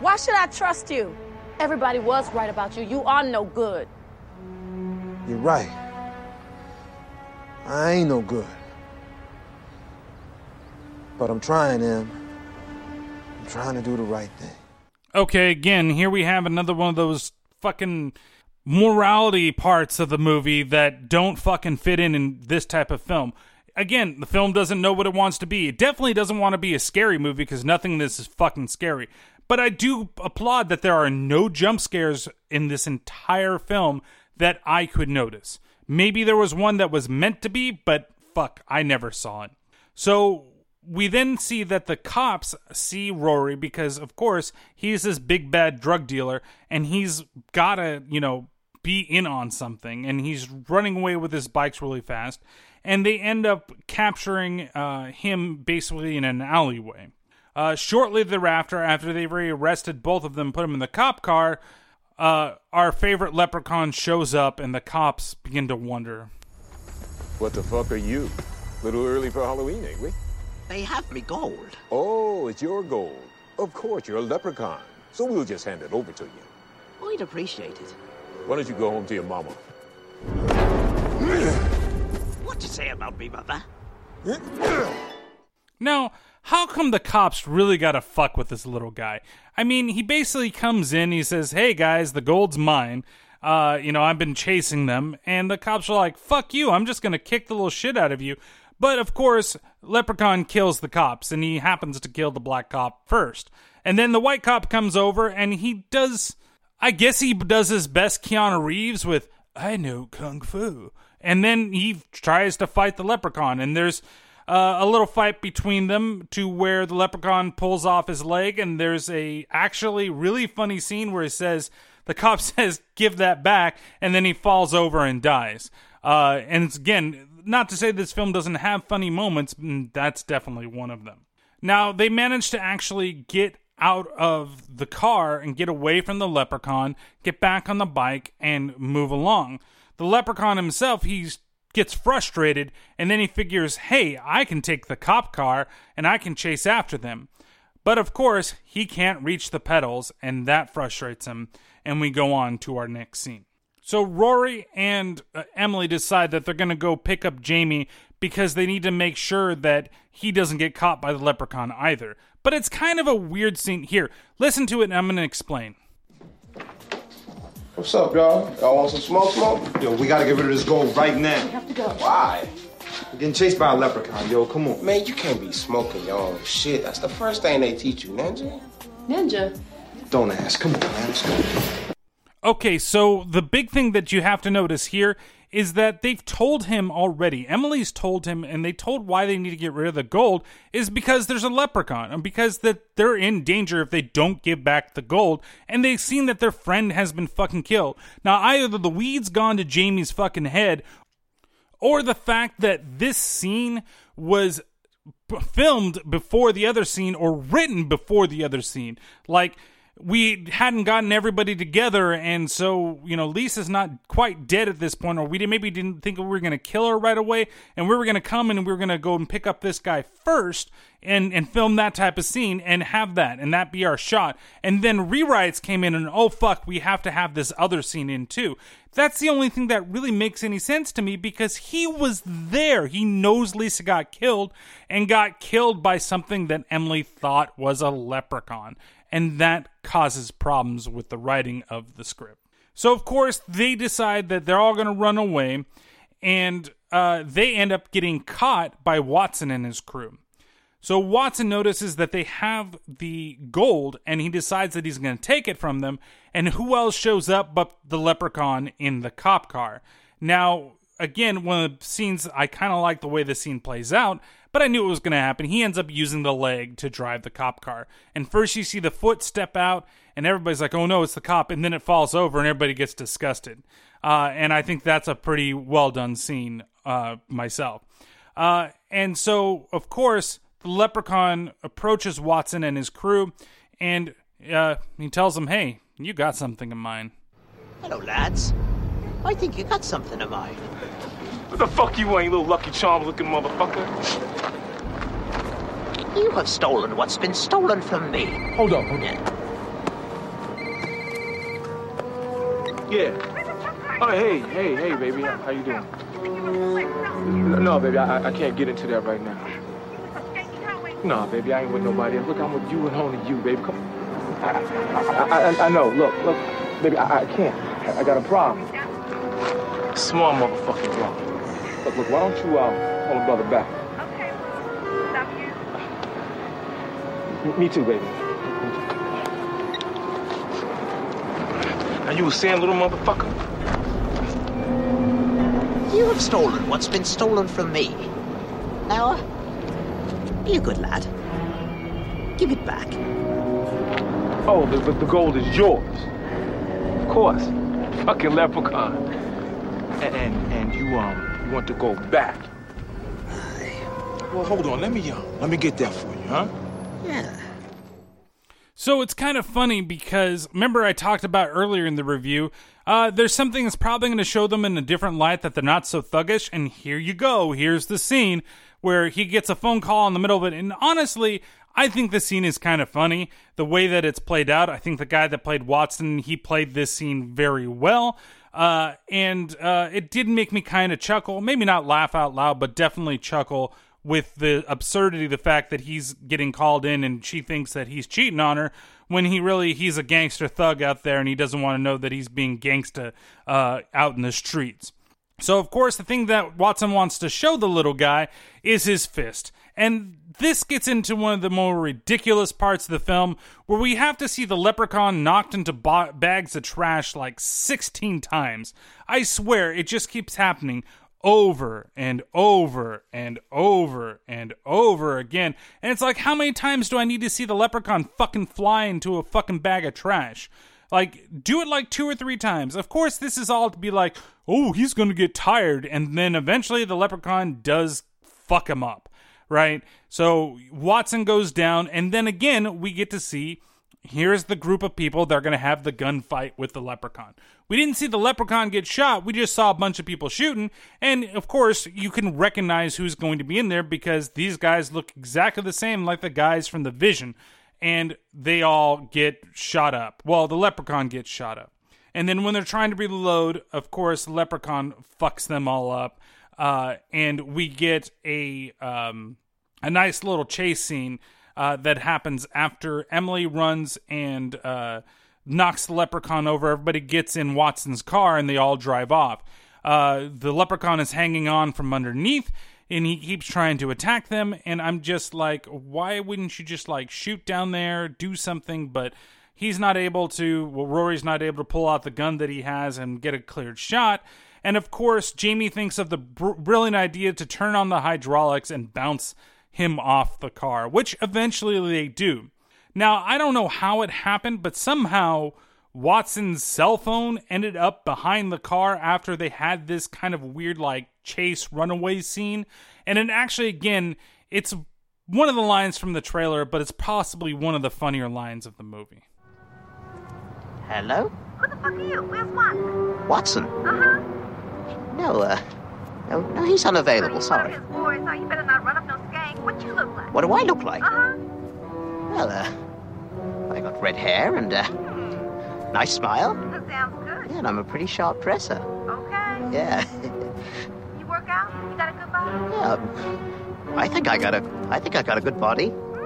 [SPEAKER 10] Why should I trust you? Everybody was right about you. You are no good.
[SPEAKER 11] You're right. I ain't no good. But I'm trying, Em. I'm trying to do the right thing.
[SPEAKER 3] Okay, again, here we have another one of those fucking morality parts of the movie that don't fucking fit in in this type of film. Again, the film doesn't know what it wants to be. It definitely doesn't want to be a scary movie because nothing in this is fucking scary. But I do applaud that there are no jump scares in this entire film that I could notice. Maybe there was one that was meant to be, but fuck, I never saw it. So we then see that the cops see Rory because, of course, he's this big bad drug dealer and he's gotta, you know, be in on something and he's running away with his bikes really fast. And they end up capturing uh, him basically in an alleyway. Uh, shortly thereafter, after they've already arrested both of them, put them in the cop car, uh, our favorite leprechaun shows up and the cops begin to wonder.
[SPEAKER 17] What the fuck are you? Little early for Halloween, ain't we?
[SPEAKER 5] They have me gold.
[SPEAKER 17] Oh, it's your gold. Of course, you're a leprechaun. So we'll just hand it over to you.
[SPEAKER 5] I'd appreciate it.
[SPEAKER 17] Why don't you go home to your mama?
[SPEAKER 5] What'd you say about me, mother?
[SPEAKER 3] Now, how come the cops really gotta fuck with this little guy? I mean, he basically comes in, he says, Hey guys, the gold's mine. Uh, you know, I've been chasing them. And the cops are like, Fuck you, I'm just gonna kick the little shit out of you. But of course, Leprechaun kills the cops, and he happens to kill the black cop first. And then the white cop comes over, and he does. I guess he does his best Keanu Reeves with, I know Kung Fu. And then he tries to fight the leprechaun, and there's uh, a little fight between them to where the leprechaun pulls off his leg, and there's a actually really funny scene where he says, the cop says, give that back, and then he falls over and dies. Uh, and again, not to say this film doesn't have funny moments, that's definitely one of them. Now, they managed to actually get out of the car and get away from the leprechaun, get back on the bike, and move along. The leprechaun himself, he gets frustrated, and then he figures, hey, I can take the cop car and I can chase after them. But of course, he can't reach the pedals, and that frustrates him, and we go on to our next scene. So Rory and uh, Emily decide that they're going to go pick up Jamie because they need to make sure that he doesn't get caught by the leprechaun either. But it's kind of a weird scene. Here, listen to it and I'm going to explain.
[SPEAKER 12] What's up, y'all? Y'all want some smoke, smoke?
[SPEAKER 11] Yo, we gotta get rid of this gold right now.
[SPEAKER 10] We have to go.
[SPEAKER 12] Why?
[SPEAKER 11] We're getting chased by a leprechaun, yo. Come on.
[SPEAKER 7] Man, you can't be smoking your own shit. That's the first thing they teach you, ninja.
[SPEAKER 10] Ninja.
[SPEAKER 11] Don't ask. Come on, man. Let's go.
[SPEAKER 3] Okay, so the big thing that you have to notice here is that they've told him already. Emily's told him, and they told why they need to get rid of the gold is because there's a leprechaun, and because that they're in danger if they don't give back the gold, and they've seen that their friend has been fucking killed. Now, either the weed's gone to Jamie's fucking head, or the fact that this scene was filmed before the other scene or written before the other scene. Like we hadn't gotten everybody together, and so you know Lisa's not quite dead at this point, or we did, maybe didn't think we were going to kill her right away, and we were going to come and we were going to go and pick up this guy first. And, and film that type of scene and have that and that be our shot and then rewrites came in and oh fuck we have to have this other scene in too that's the only thing that really makes any sense to me because he was there. He knows Lisa got killed and got killed by something that Emily thought was a leprechaun. And that causes problems with the writing of the script. So, of course, they decide that they're all going to run away and uh, they end up getting caught by Watson and his crew. So Watson notices that they have the gold and he decides that he's going to take it from them. And who else shows up but the leprechaun in the cop car? Now, again, one of the scenes I kind of like the way the scene plays out, but I knew it was going to happen. He ends up using the leg to drive the cop car. And first you see the foot step out and everybody's like, oh no, it's the cop. And then it falls over and everybody gets disgusted. Uh, and I think that's a pretty well done scene uh, myself. Uh, and so, of course, the leprechaun approaches Watson and his crew, and uh, he tells them, "Hey, you got something in mind."
[SPEAKER 5] Hello, lads. I think you got something of mine.
[SPEAKER 12] What the fuck you ain't, little Lucky Charm looking motherfucker?
[SPEAKER 5] You have stolen what's been stolen from me.
[SPEAKER 12] Hold up, hold up. Yeah. Oh, hey, hey, hey, baby. How, how you doing? No, no, baby, I, I can't get into that right now. No, baby, I ain't with nobody else. Look, I'm with you and only you, baby. Come I, I, I, I know. Look, look, baby, I, I can't. I, I got a problem. Small motherfucking problem. Look, look, why don't you um, call a brother back? M- Me too, baby. Now you was saying, little motherfucker?
[SPEAKER 5] You have stolen what's been stolen from me. Now, be a good lad. Give it back.
[SPEAKER 12] Oh, the, the, the gold is yours. Of course. Fucking leprechaun. And, and, and you, um, you want to go back. Well, hold on. Let me, uh, let me get that for you, huh?
[SPEAKER 5] Yeah.
[SPEAKER 3] So it's kind of funny because remember I talked about earlier in the review. Uh, there's something that's probably going to show them in a different light that they're not so thuggish, and here you go. Here's the scene where he gets a phone call in the middle of it, and honestly, I think the scene is kind of funny. The way that it's played out, I think the guy that played Watson, he played this scene very well. Uh, and uh, it did make me kind of chuckle. Maybe not laugh out loud, but definitely chuckle with the absurdity, the fact that he's getting called in and she thinks that he's cheating on her when he really he's a gangster thug out there and he doesn't want to know that he's being gangsta uh, out in the streets. So of course the thing that Watson wants to show the little guy is his fist. And this gets into one of the more ridiculous parts of the film where we have to see the leprechaun knocked into ba- bags of trash like 16 times. I swear it just keeps happening over and over and over and over again. And it's like, how many times do I need to see the leprechaun fucking fly into a fucking bag of trash? Like, do it like two or three times. Of course, this is all to be like, oh, he's gonna get tired. And then eventually the leprechaun does fuck him up, right? So Watson goes down, and then again, we get to see here's the group of people that are going to have the gunfight with the leprechaun. We didn't see the leprechaun get shot. We just saw a bunch of people shooting. And of course, you can recognize who's going to be in there because these guys look exactly the same like the guys from the Vision. And they all get shot up. Well, the leprechaun gets shot up. And then when they're trying to reload, of course, leprechaun fucks them all up. Uh, and we get a um, a nice little chase scene uh, that happens after Emily runs and uh, knocks the leprechaun over. Everybody gets in Watson's car and they all drive off. Uh, the leprechaun is hanging on from underneath and he keeps trying to attack them. And I'm just like, why wouldn't you just like shoot down there, do something? But he's not able to. Well, Rory's not able to pull out the gun that he has and get a cleared shot. And of course, Jamie thinks of the br- brilliant idea to turn on the hydraulics and bounce him off the car, which eventually they do. Now, I don't know how it happened, but somehow Watson's cell phone ended up behind the car after they had this kind of weird, like, chase runaway scene. And it actually, again, it's one of the lines from the trailer, but it's possibly one of the funnier lines of the movie.
[SPEAKER 5] Hello?
[SPEAKER 18] Who the fuck are you? Where's Watson?
[SPEAKER 5] Watson?
[SPEAKER 18] Uh-huh.
[SPEAKER 5] No, uh, no, no, he's unavailable, sorry.
[SPEAKER 18] His voice, so you better not run up no skank. What you look like?
[SPEAKER 5] What do I look like?
[SPEAKER 18] Uh-huh.
[SPEAKER 5] Well, uh, I got red hair and, uh, nice smile.
[SPEAKER 18] That sounds good.
[SPEAKER 5] Yeah, and I'm a pretty sharp dresser.
[SPEAKER 18] Okay.
[SPEAKER 5] Yeah.
[SPEAKER 18] You work out? You got a good body?
[SPEAKER 5] yeah. I think I got a, I think I got a good body.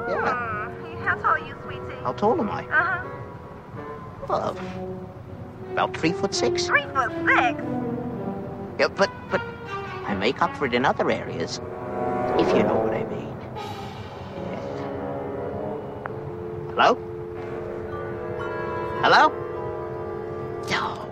[SPEAKER 5] Yeah.
[SPEAKER 18] Hmm. How tall are you, sweetie?
[SPEAKER 5] How tall am I?
[SPEAKER 18] Uh-huh.
[SPEAKER 5] Well, about three foot six.
[SPEAKER 18] Three foot six.
[SPEAKER 5] Yeah, but, but I make up for it in other areas, if you know what I mean. Yeah. Hello? Hello?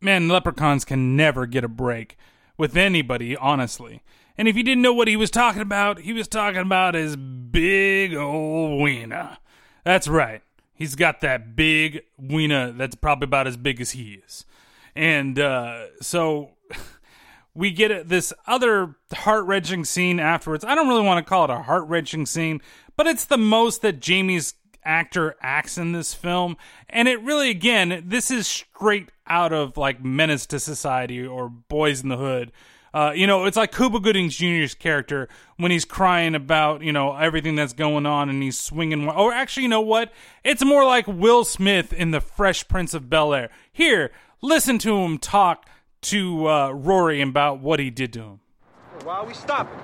[SPEAKER 3] Man, leprechauns can never get a break with anybody, honestly. And if you didn't know what he was talking about, he was talking about his big old wiener. That's right. He's got that big wiener that's probably about as big as he is. And uh, so we get this other heart wrenching scene afterwards. I don't really want to call it a heart wrenching scene, but it's the most that Jamie's actor acts in this film. And it really, again, this is straight out of like Menace to Society or Boys in the Hood. Uh, you know, it's like Cuba Gooding Jr.'s character when he's crying about, you know, everything that's going on and he's swinging. Or actually, you know what? It's more like Will Smith in The Fresh Prince of Bel Air. Here, listen to him talk to uh, Rory about what he did to him.
[SPEAKER 12] Why are we stopping?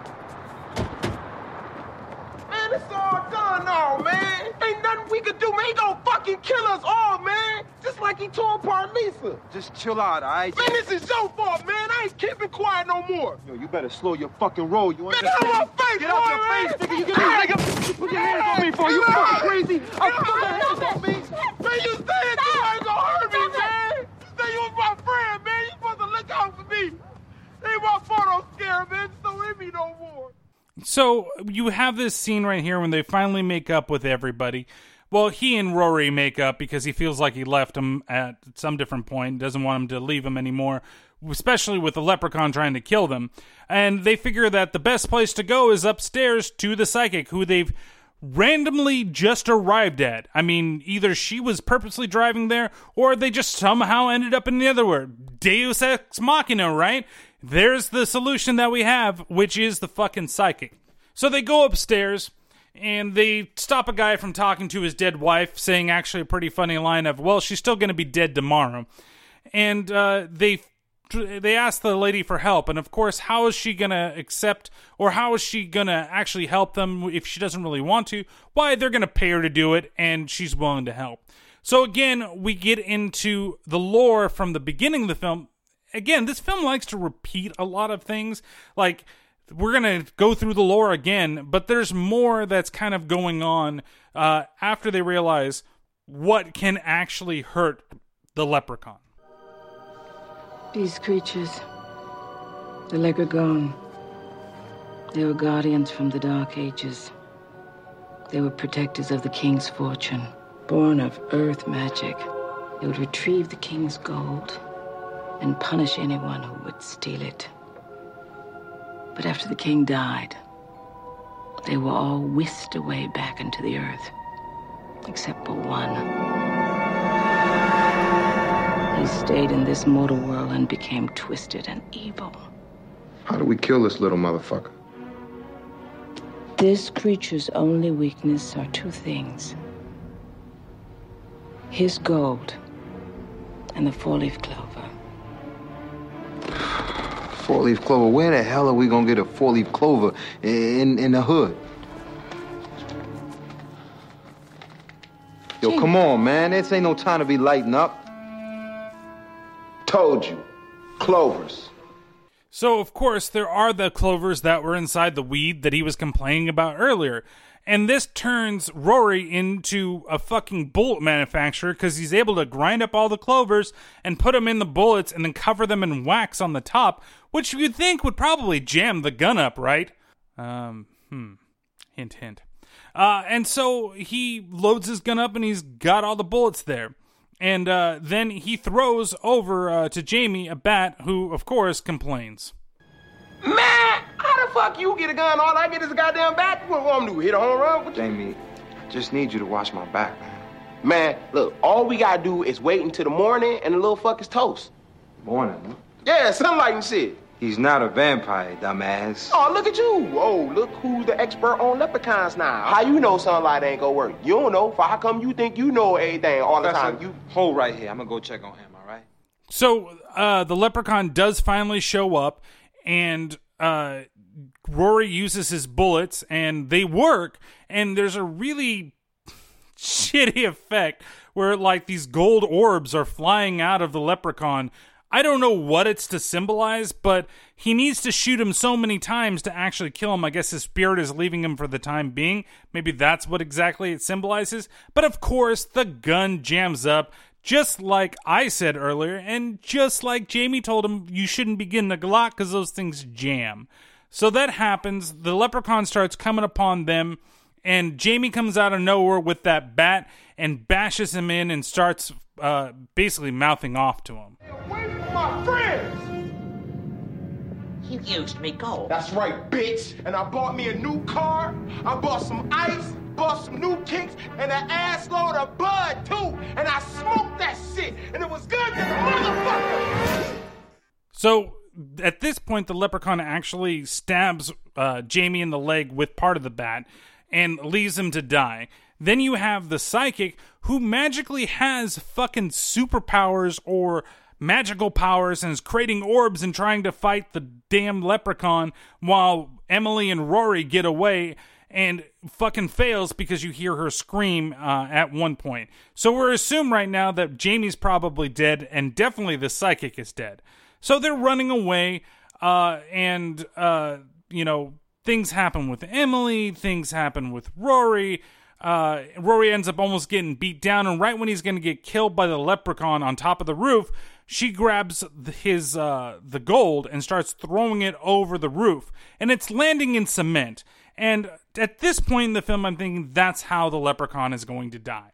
[SPEAKER 13] It's all done now, man. Ain't nothing we could do, man. He gonna fucking kill us all, man. Just like he tore apart Lisa.
[SPEAKER 11] Just chill out, alright?
[SPEAKER 13] Man, this is your fault, man. I ain't keeping quiet no more.
[SPEAKER 11] Yo, you better slow your fucking roll. You understand?
[SPEAKER 13] get out my face,
[SPEAKER 11] Get out
[SPEAKER 13] boy,
[SPEAKER 11] your
[SPEAKER 13] man.
[SPEAKER 11] face, nigga. You get me, nigga. You put your hands on me for you fucking crazy.
[SPEAKER 13] Put my hands on me. Man, you said you ain't gonna hurt me, man. You said you was my friend, man. You supposed to look out for me. Ain't my fault I'm scared, man. So hit me no more.
[SPEAKER 3] So you have this scene right here when they finally make up with everybody. Well, he and Rory make up because he feels like he left him at some different point, doesn't want him to leave him anymore, especially with the leprechaun trying to kill them. And they figure that the best place to go is upstairs to the psychic, who they've randomly just arrived at. I mean, either she was purposely driving there, or they just somehow ended up in the other word. Deus ex machina, right? There's the solution that we have, which is the fucking psychic. So they go upstairs and they stop a guy from talking to his dead wife, saying actually a pretty funny line of, "Well, she's still going to be dead tomorrow," and uh, they they ask the lady for help, and of course, how is she going to accept, or how is she going to actually help them if she doesn't really want to? Why they're going to pay her to do it, and she's willing to help. So again, we get into the lore from the beginning of the film. Again, this film likes to repeat a lot of things, like we're gonna go through the lore again, but there's more that's kind of going on uh, after they realize what can actually hurt the leprechaun.
[SPEAKER 4] These creatures, the Leprechaun, they were guardians from the Dark Ages. They were protectors of the king's fortune, born of earth magic. They would retrieve the king's gold and punish anyone who would steal it. But after the king died, they were all whisked away back into the earth, except for one. He stayed in this mortal world and became twisted and evil.
[SPEAKER 7] How do we kill this little motherfucker?
[SPEAKER 4] This creature's only weakness are two things his gold and the four leaf clover.
[SPEAKER 7] Four leaf clover. Where the hell are we gonna get a four leaf clover in in the hood?
[SPEAKER 11] Yo, come on, man. This ain't no time to be lighting up.
[SPEAKER 7] Told you. Clovers.
[SPEAKER 3] So, of course, there are the clovers that were inside the weed that he was complaining about earlier. And this turns Rory into a fucking bullet manufacturer because he's able to grind up all the clovers and put them in the bullets and then cover them in wax on the top, which you'd think would probably jam the gun up, right? Um, hmm. Hint, hint. Uh, and so he loads his gun up and he's got all the bullets there. And uh, then he throws over uh, to Jamie a bat, who, of course, complains.
[SPEAKER 7] The fuck you get a gun? All I get is a goddamn bat. What want me to do? Hit a home run? What you-
[SPEAKER 11] Jamie, I just need you to watch my back, man.
[SPEAKER 7] Man, look, all we gotta do is wait until the morning and the little fuck is toast.
[SPEAKER 11] Morning, huh?
[SPEAKER 7] Yeah, sunlight and shit.
[SPEAKER 11] He's not a vampire, dumbass.
[SPEAKER 7] Oh, look at you. Oh, look who's the expert on leprechauns now. How you know sunlight ain't gonna work? You don't know. For how come you think you know everything all the time? You
[SPEAKER 11] hold right here. I'm gonna go check on him, all right?
[SPEAKER 3] So uh, the leprechaun does finally show up, and uh, Rory uses his bullets, and they work. And there's a really shitty effect where like these gold orbs are flying out of the leprechaun. I don't know what it's to symbolize, but he needs to shoot him so many times to actually kill him. I guess his spirit is leaving him for the time being. Maybe that's what exactly it symbolizes. But of course, the gun jams up, just like I said earlier, and just like Jamie told him, you shouldn't begin the Glock because those things jam. So that happens. The leprechaun starts coming upon them, and Jamie comes out of nowhere with that bat and bashes him in and starts uh, basically mouthing off to him.
[SPEAKER 7] Away from my friends.
[SPEAKER 5] You used me gold.
[SPEAKER 7] That's right, bitch. And I bought me a new car. I bought some ice, bought some new kicks, and an ass load of bud too. And I smoked that shit, and it was good to the motherfucker.
[SPEAKER 3] So at this point, the leprechaun actually stabs uh, Jamie in the leg with part of the bat and leaves him to die. Then you have the psychic who magically has fucking superpowers or magical powers and is creating orbs and trying to fight the damn leprechaun while Emily and Rory get away and fucking fails because you hear her scream uh, at one point. So we're assumed right now that Jamie's probably dead and definitely the psychic is dead. So they're running away, uh, and uh, you know things happen with Emily, things happen with Rory. Uh, Rory ends up almost getting beat down, and right when he's going to get killed by the leprechaun on top of the roof, she grabs the, his uh, the gold and starts throwing it over the roof, and it's landing in cement. And at this point in the film, I'm thinking that's how the leprechaun is going to die.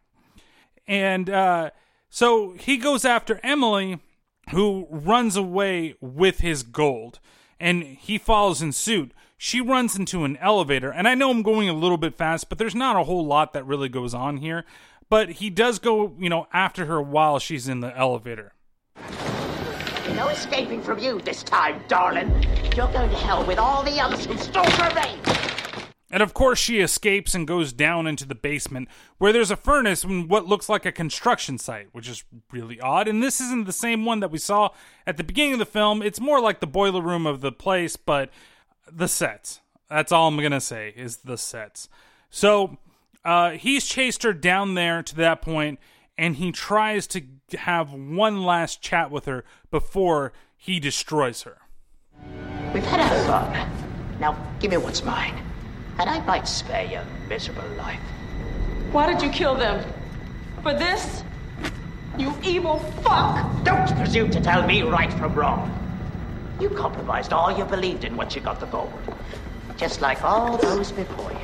[SPEAKER 3] And uh, so he goes after Emily, who runs away with his gold, and he follows in suit. She runs into an elevator, and I know I'm going a little bit fast, but there's not a whole lot that really goes on here. But he does go, you know, after her while she's in the elevator.
[SPEAKER 5] No escaping from you this time, darling. You're going to hell with all the others who stole her vein.
[SPEAKER 3] And of course, she escapes and goes down into the basement where there's a furnace in what looks like a construction site, which is really odd. And this isn't the same one that we saw at the beginning of the film. It's more like the boiler room of the place, but the sets. That's all I'm going to say is the sets. So uh, he's chased her down there to that point, and he tries to have one last chat with her before he destroys her.
[SPEAKER 5] We've had our fun. Now, give me what's mine, and I might spare your miserable life.
[SPEAKER 10] Why did you kill them? For this? You evil fuck!
[SPEAKER 5] Don't presume to tell me right from wrong. You compromised all you believed in once you got the gold. Just like all those before you.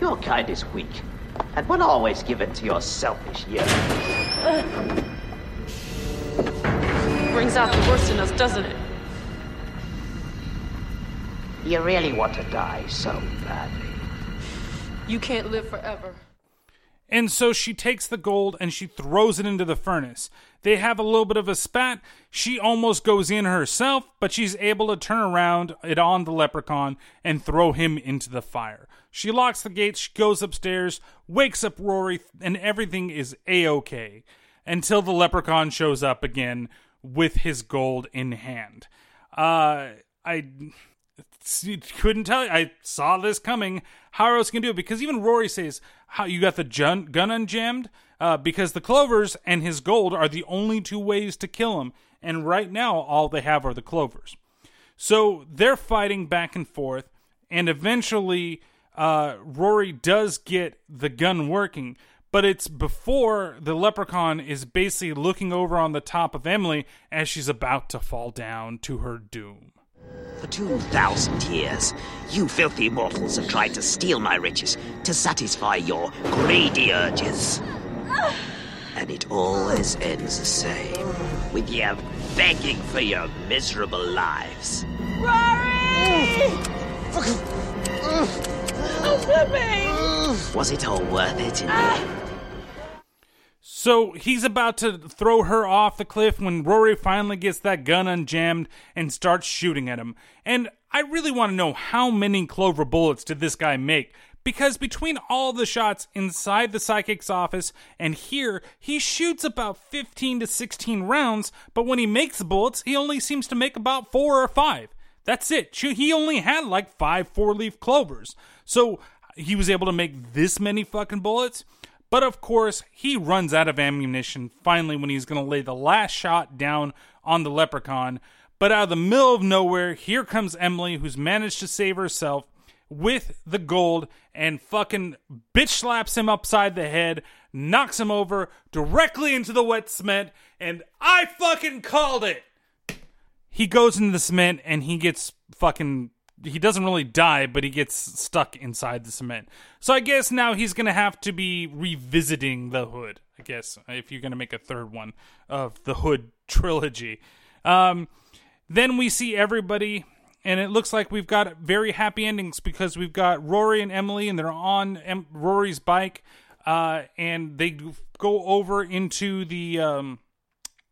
[SPEAKER 5] Your kind is weak, and will always give in to your selfish yearnings.
[SPEAKER 10] Brings out the worst in us, doesn't it?
[SPEAKER 5] You really want to die so badly.
[SPEAKER 10] You can't live forever.
[SPEAKER 3] And so she takes the gold and she throws it into the furnace. They have a little bit of a spat. She almost goes in herself, but she's able to turn around it on the leprechaun and throw him into the fire. She locks the gates, she goes upstairs, wakes up Rory, and everything is a okay until the leprechaun shows up again with his gold in hand. Uh, I s- couldn't tell you. I saw this coming. How else can do it? Because even Rory says, "How you got the gun, gun unjammed?" Uh, because the clovers and his gold are the only two ways to kill him, and right now all they have are the clovers. So they're fighting back and forth, and eventually uh, Rory does get the gun working, but it's before the leprechaun is basically looking over on the top of Emily as she's about to fall down to her doom.
[SPEAKER 5] For 2,000 years, you filthy mortals have tried to steal my riches to satisfy your greedy urges. And it always ends the same, with you begging for your miserable lives.
[SPEAKER 13] Rory!
[SPEAKER 5] Was it all worth it in the end?
[SPEAKER 3] So he's about to throw her off the cliff when Rory finally gets that gun unjammed and starts shooting at him. And I really want to know how many clover bullets did this guy make? Because between all the shots inside the psychic's office and here, he shoots about 15 to 16 rounds, but when he makes the bullets, he only seems to make about four or five. That's it. He only had like five four leaf clovers. So he was able to make this many fucking bullets. But of course, he runs out of ammunition finally when he's going to lay the last shot down on the leprechaun. But out of the middle of nowhere, here comes Emily, who's managed to save herself with the gold and fucking bitch slaps him upside the head, knocks him over directly into the wet cement, and I fucking called it! He goes into the cement and he gets fucking he doesn't really die, but he gets stuck inside the cement. So I guess now he's gonna have to be revisiting the Hood. I guess if you're gonna make a third one of the Hood trilogy. Um, then we see everybody, and it looks like we've got very happy endings because we've got Rory and Emily, and they're on em- Rory's bike, uh, and they go over into the. Um,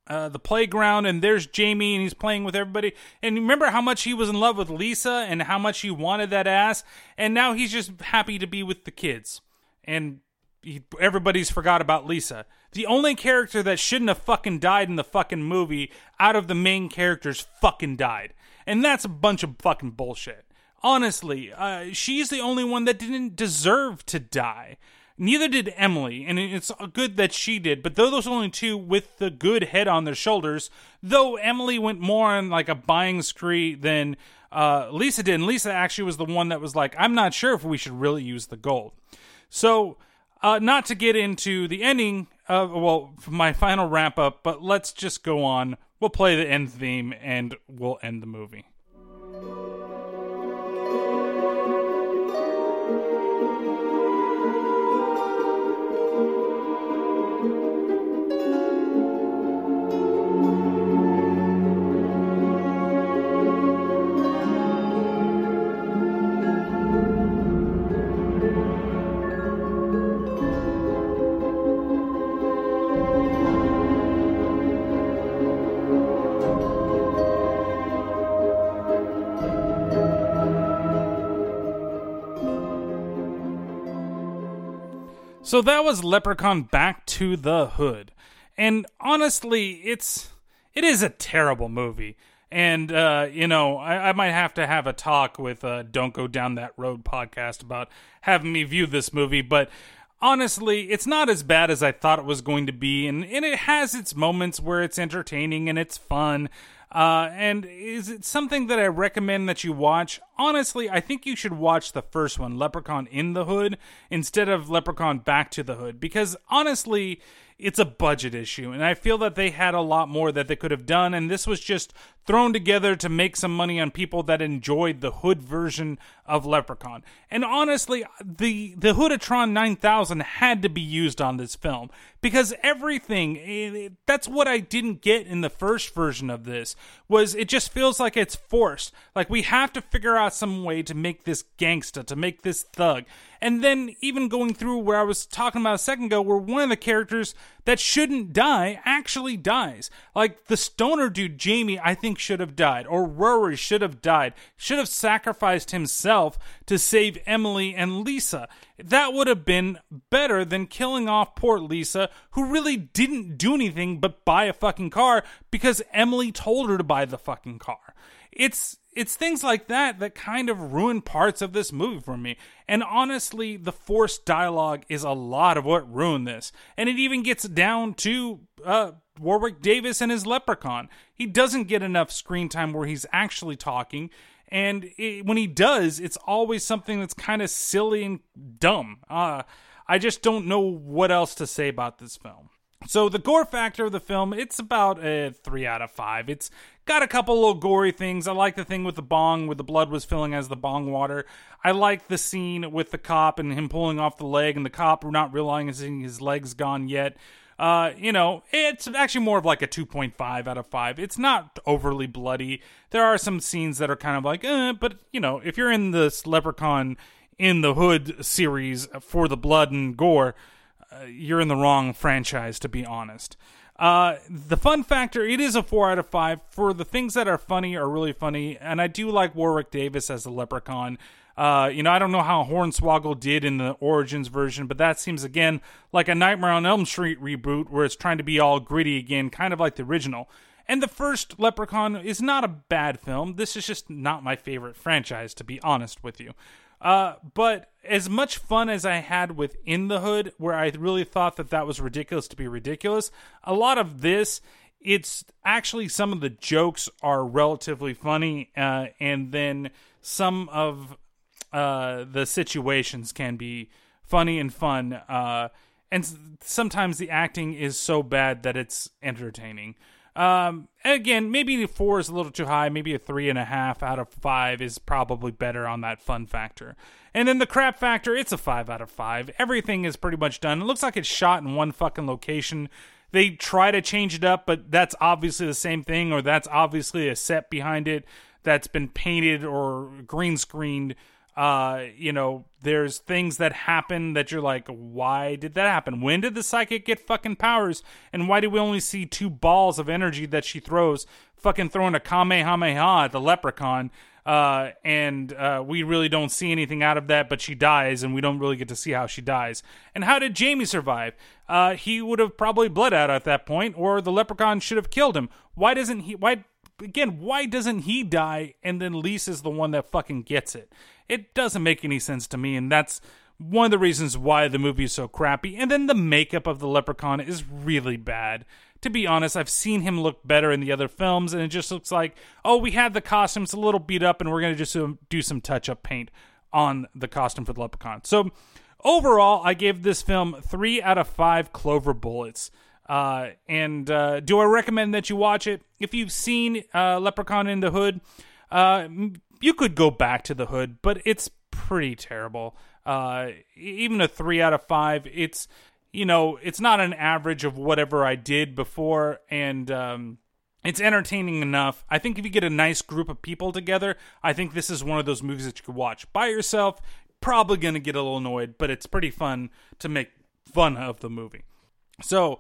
[SPEAKER 3] uh, the playground, and there's Jamie, and he's playing with everybody. And remember how much he was in love with Lisa, and how much he wanted that ass, and now he's just happy to be with the kids. And he, everybody's forgot about Lisa. The only character that shouldn't have fucking died in the fucking movie, out of the main characters, fucking died, and that's a bunch of fucking bullshit. Honestly, uh, she's the only one that didn't deserve to die. Neither did Emily, and it's good that she did. But though those only two with the good head on their shoulders. Though Emily went more on like a buying spree than uh, Lisa did, and Lisa actually was the one that was like, "I'm not sure if we should really use the gold." So, uh, not to get into the ending, uh, well, my final wrap up, but let's just go on. We'll play the end theme, and we'll end the movie. So that was Leprechaun Back to the Hood. And honestly, it's it is a terrible movie. And uh, you know, I, I might have to have a talk with uh, Don't Go Down That Road podcast about having me view this movie, but honestly, it's not as bad as I thought it was going to be, and, and it has its moments where it's entertaining and it's fun. Uh, and is it something that I recommend that you watch? Honestly, I think you should watch the first one, Leprechaun in the Hood, instead of Leprechaun Back to the Hood, because honestly, it's a budget issue, and I feel that they had a lot more that they could have done, and this was just thrown together to make some money on people that enjoyed the Hood version of Leprechaun. And honestly, the the Hoodatron 9000 had to be used on this film because everything it, that's what I didn't get in the first version of this was it just feels like it's forced. Like we have to figure out some way to make this gangsta, to make this thug. And then even going through where I was talking about a second ago, where one of the characters that shouldn't die actually dies. Like the stoner dude, Jamie, I think should have died, or Rory should have died, should have sacrificed himself to save Emily and Lisa. That would have been better than killing off poor Lisa, who really didn't do anything but buy a fucking car because Emily told her to buy the fucking car. it's it's things like that that kind of ruin parts of this movie for me. And honestly, the forced dialogue is a lot of what ruined this. And it even gets down to uh, Warwick Davis and his leprechaun. He doesn't get enough screen time where he's actually talking. And it, when he does, it's always something that's kind of silly and dumb. Uh, I just don't know what else to say about this film. So the gore factor of the film, it's about a three out of five. It's got a couple little gory things. I like the thing with the bong, where the blood was filling as the bong water. I like the scene with the cop and him pulling off the leg, and the cop not realizing his leg's gone yet. Uh, you know, it's actually more of like a 2.5 out of 5. It's not overly bloody. There are some scenes that are kind of like, eh, but, you know, if you're in this Leprechaun in the Hood series for the blood and gore, uh, you're in the wrong franchise, to be honest. Uh, the fun factor, it is a four out of five. For the things that are funny are really funny, and I do like Warwick Davis as the Leprechaun. Uh, you know, I don't know how Hornswoggle did in the Origins version, but that seems again like a Nightmare on Elm Street reboot where it's trying to be all gritty again, kind of like the original. And the first Leprechaun is not a bad film. This is just not my favorite franchise, to be honest with you. Uh, but as much fun as I had with In the Hood, where I really thought that that was ridiculous to be ridiculous, a lot of this, it's actually some of the jokes are relatively funny, uh, and then some of uh, the situations can be funny and fun. Uh, and sometimes the acting is so bad that it's entertaining. Um, again, maybe a four is a little too high. Maybe a three and a half out of five is probably better on that fun factor. And then the crap factor, it's a five out of five. Everything is pretty much done. It looks like it's shot in one fucking location. They try to change it up, but that's obviously the same thing, or that's obviously a set behind it that's been painted or green screened. Uh, you know, there's things that happen that you're like, why did that happen? When did the psychic get fucking powers? And why do we only see two balls of energy that she throws, fucking throwing a Kamehameha at the leprechaun? Uh, and uh, we really don't see anything out of that, but she dies, and we don't really get to see how she dies. And how did Jamie survive? Uh, he would have probably bled out at that point, or the leprechaun should have killed him. Why doesn't he? Why again? Why doesn't he die, and then Lisa's the one that fucking gets it? It doesn't make any sense to me, and that's one of the reasons why the movie is so crappy. And then the makeup of the leprechaun is really bad. To be honest, I've seen him look better in the other films, and it just looks like, oh, we had the costumes a little beat up, and we're going to just do some touch up paint on the costume for the leprechaun. So, overall, I gave this film three out of five clover bullets. Uh, and uh, do I recommend that you watch it? If you've seen uh, Leprechaun in the Hood, uh, you could go back to the Hood, but it's pretty terrible. Uh, even a three out of five, it's you know, it's not an average of whatever I did before, and um, it's entertaining enough. I think if you get a nice group of people together, I think this is one of those movies that you could watch by yourself. Probably gonna get a little annoyed, but it's pretty fun to make fun of the movie. So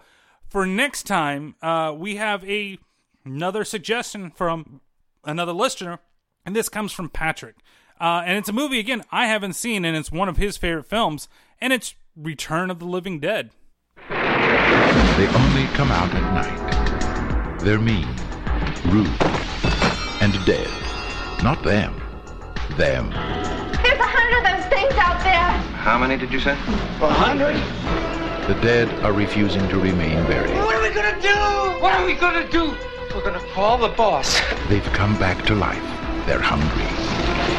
[SPEAKER 3] for next time, uh, we have a another suggestion from another listener, and this comes from Patrick. Uh, and it's a movie again I haven't seen, and it's one of his favorite films, and it's Return of the Living Dead.
[SPEAKER 19] They only come out at night. They're mean, rude, and dead. Not them. Them.
[SPEAKER 18] There's a hundred of those things out there.
[SPEAKER 19] How many did you say?
[SPEAKER 18] A hundred?
[SPEAKER 19] The dead are refusing to remain buried.
[SPEAKER 18] What are we gonna do? What are we gonna do? We're gonna call the boss.
[SPEAKER 19] They've come back to life. They're hungry.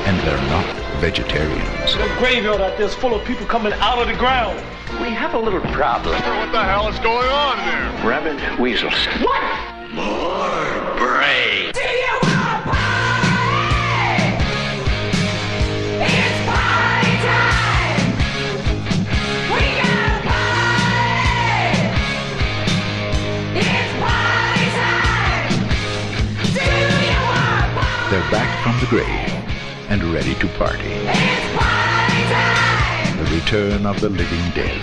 [SPEAKER 19] And they're not vegetarians.
[SPEAKER 12] The graveyard out there's full of people coming out of the ground.
[SPEAKER 20] We have a little problem.
[SPEAKER 13] What the hell is going on there?
[SPEAKER 20] Rabid weasels.
[SPEAKER 18] What?
[SPEAKER 20] More brains.
[SPEAKER 18] Do you want
[SPEAKER 19] They're back from the grave and ready to party.
[SPEAKER 18] Party.
[SPEAKER 19] The return of the living dead.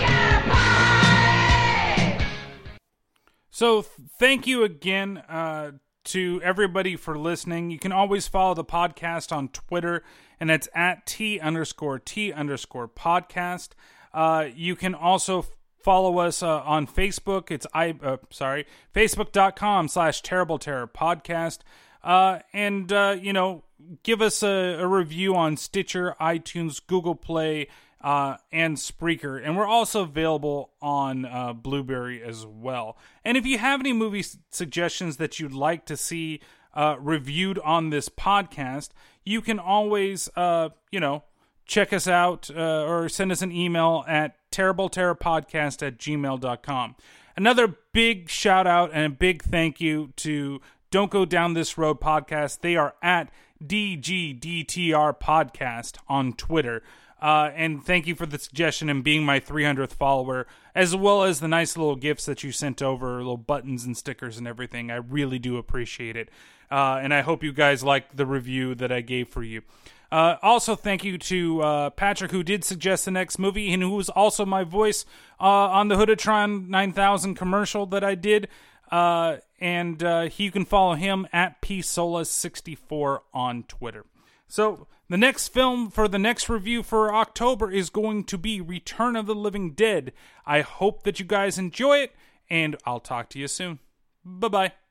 [SPEAKER 3] So thank you again uh, to everybody for listening. You can always follow the podcast on Twitter, and it's at T underscore T underscore podcast. Uh, you can also follow us uh, on Facebook. It's I uh, sorry, Facebook.com slash terrible terror podcast. Uh, and, uh, you know, give us a, a review on Stitcher, iTunes, Google Play, uh, and Spreaker. And we're also available on uh, Blubrry as well. And if you have any movie suggestions that you'd like to see uh, reviewed on this podcast, you can always, uh, you know, check us out uh, or send us an email at terribleterrorpodcast at gmail.com. Another big shout out and a big thank you to Don't Go Down This Road podcast. They are at DGDTR podcast on Twitter. Uh, and thank you for the suggestion and being my 300th follower, as well as the nice little gifts that you sent over, little buttons and stickers and everything. I really do appreciate it. Uh, and I hope you guys like the review that I gave for you. Uh, also, thank you to uh, Patrick, who did suggest the next movie and who was also my voice uh, on the Hoodotron 9000 commercial that I did. Uh, and uh, you can follow him at psolas64 on Twitter. So, the next film for the next review for October is going to be Return of the Living Dead. I hope that you guys enjoy it, and I'll talk to you soon. Bye bye.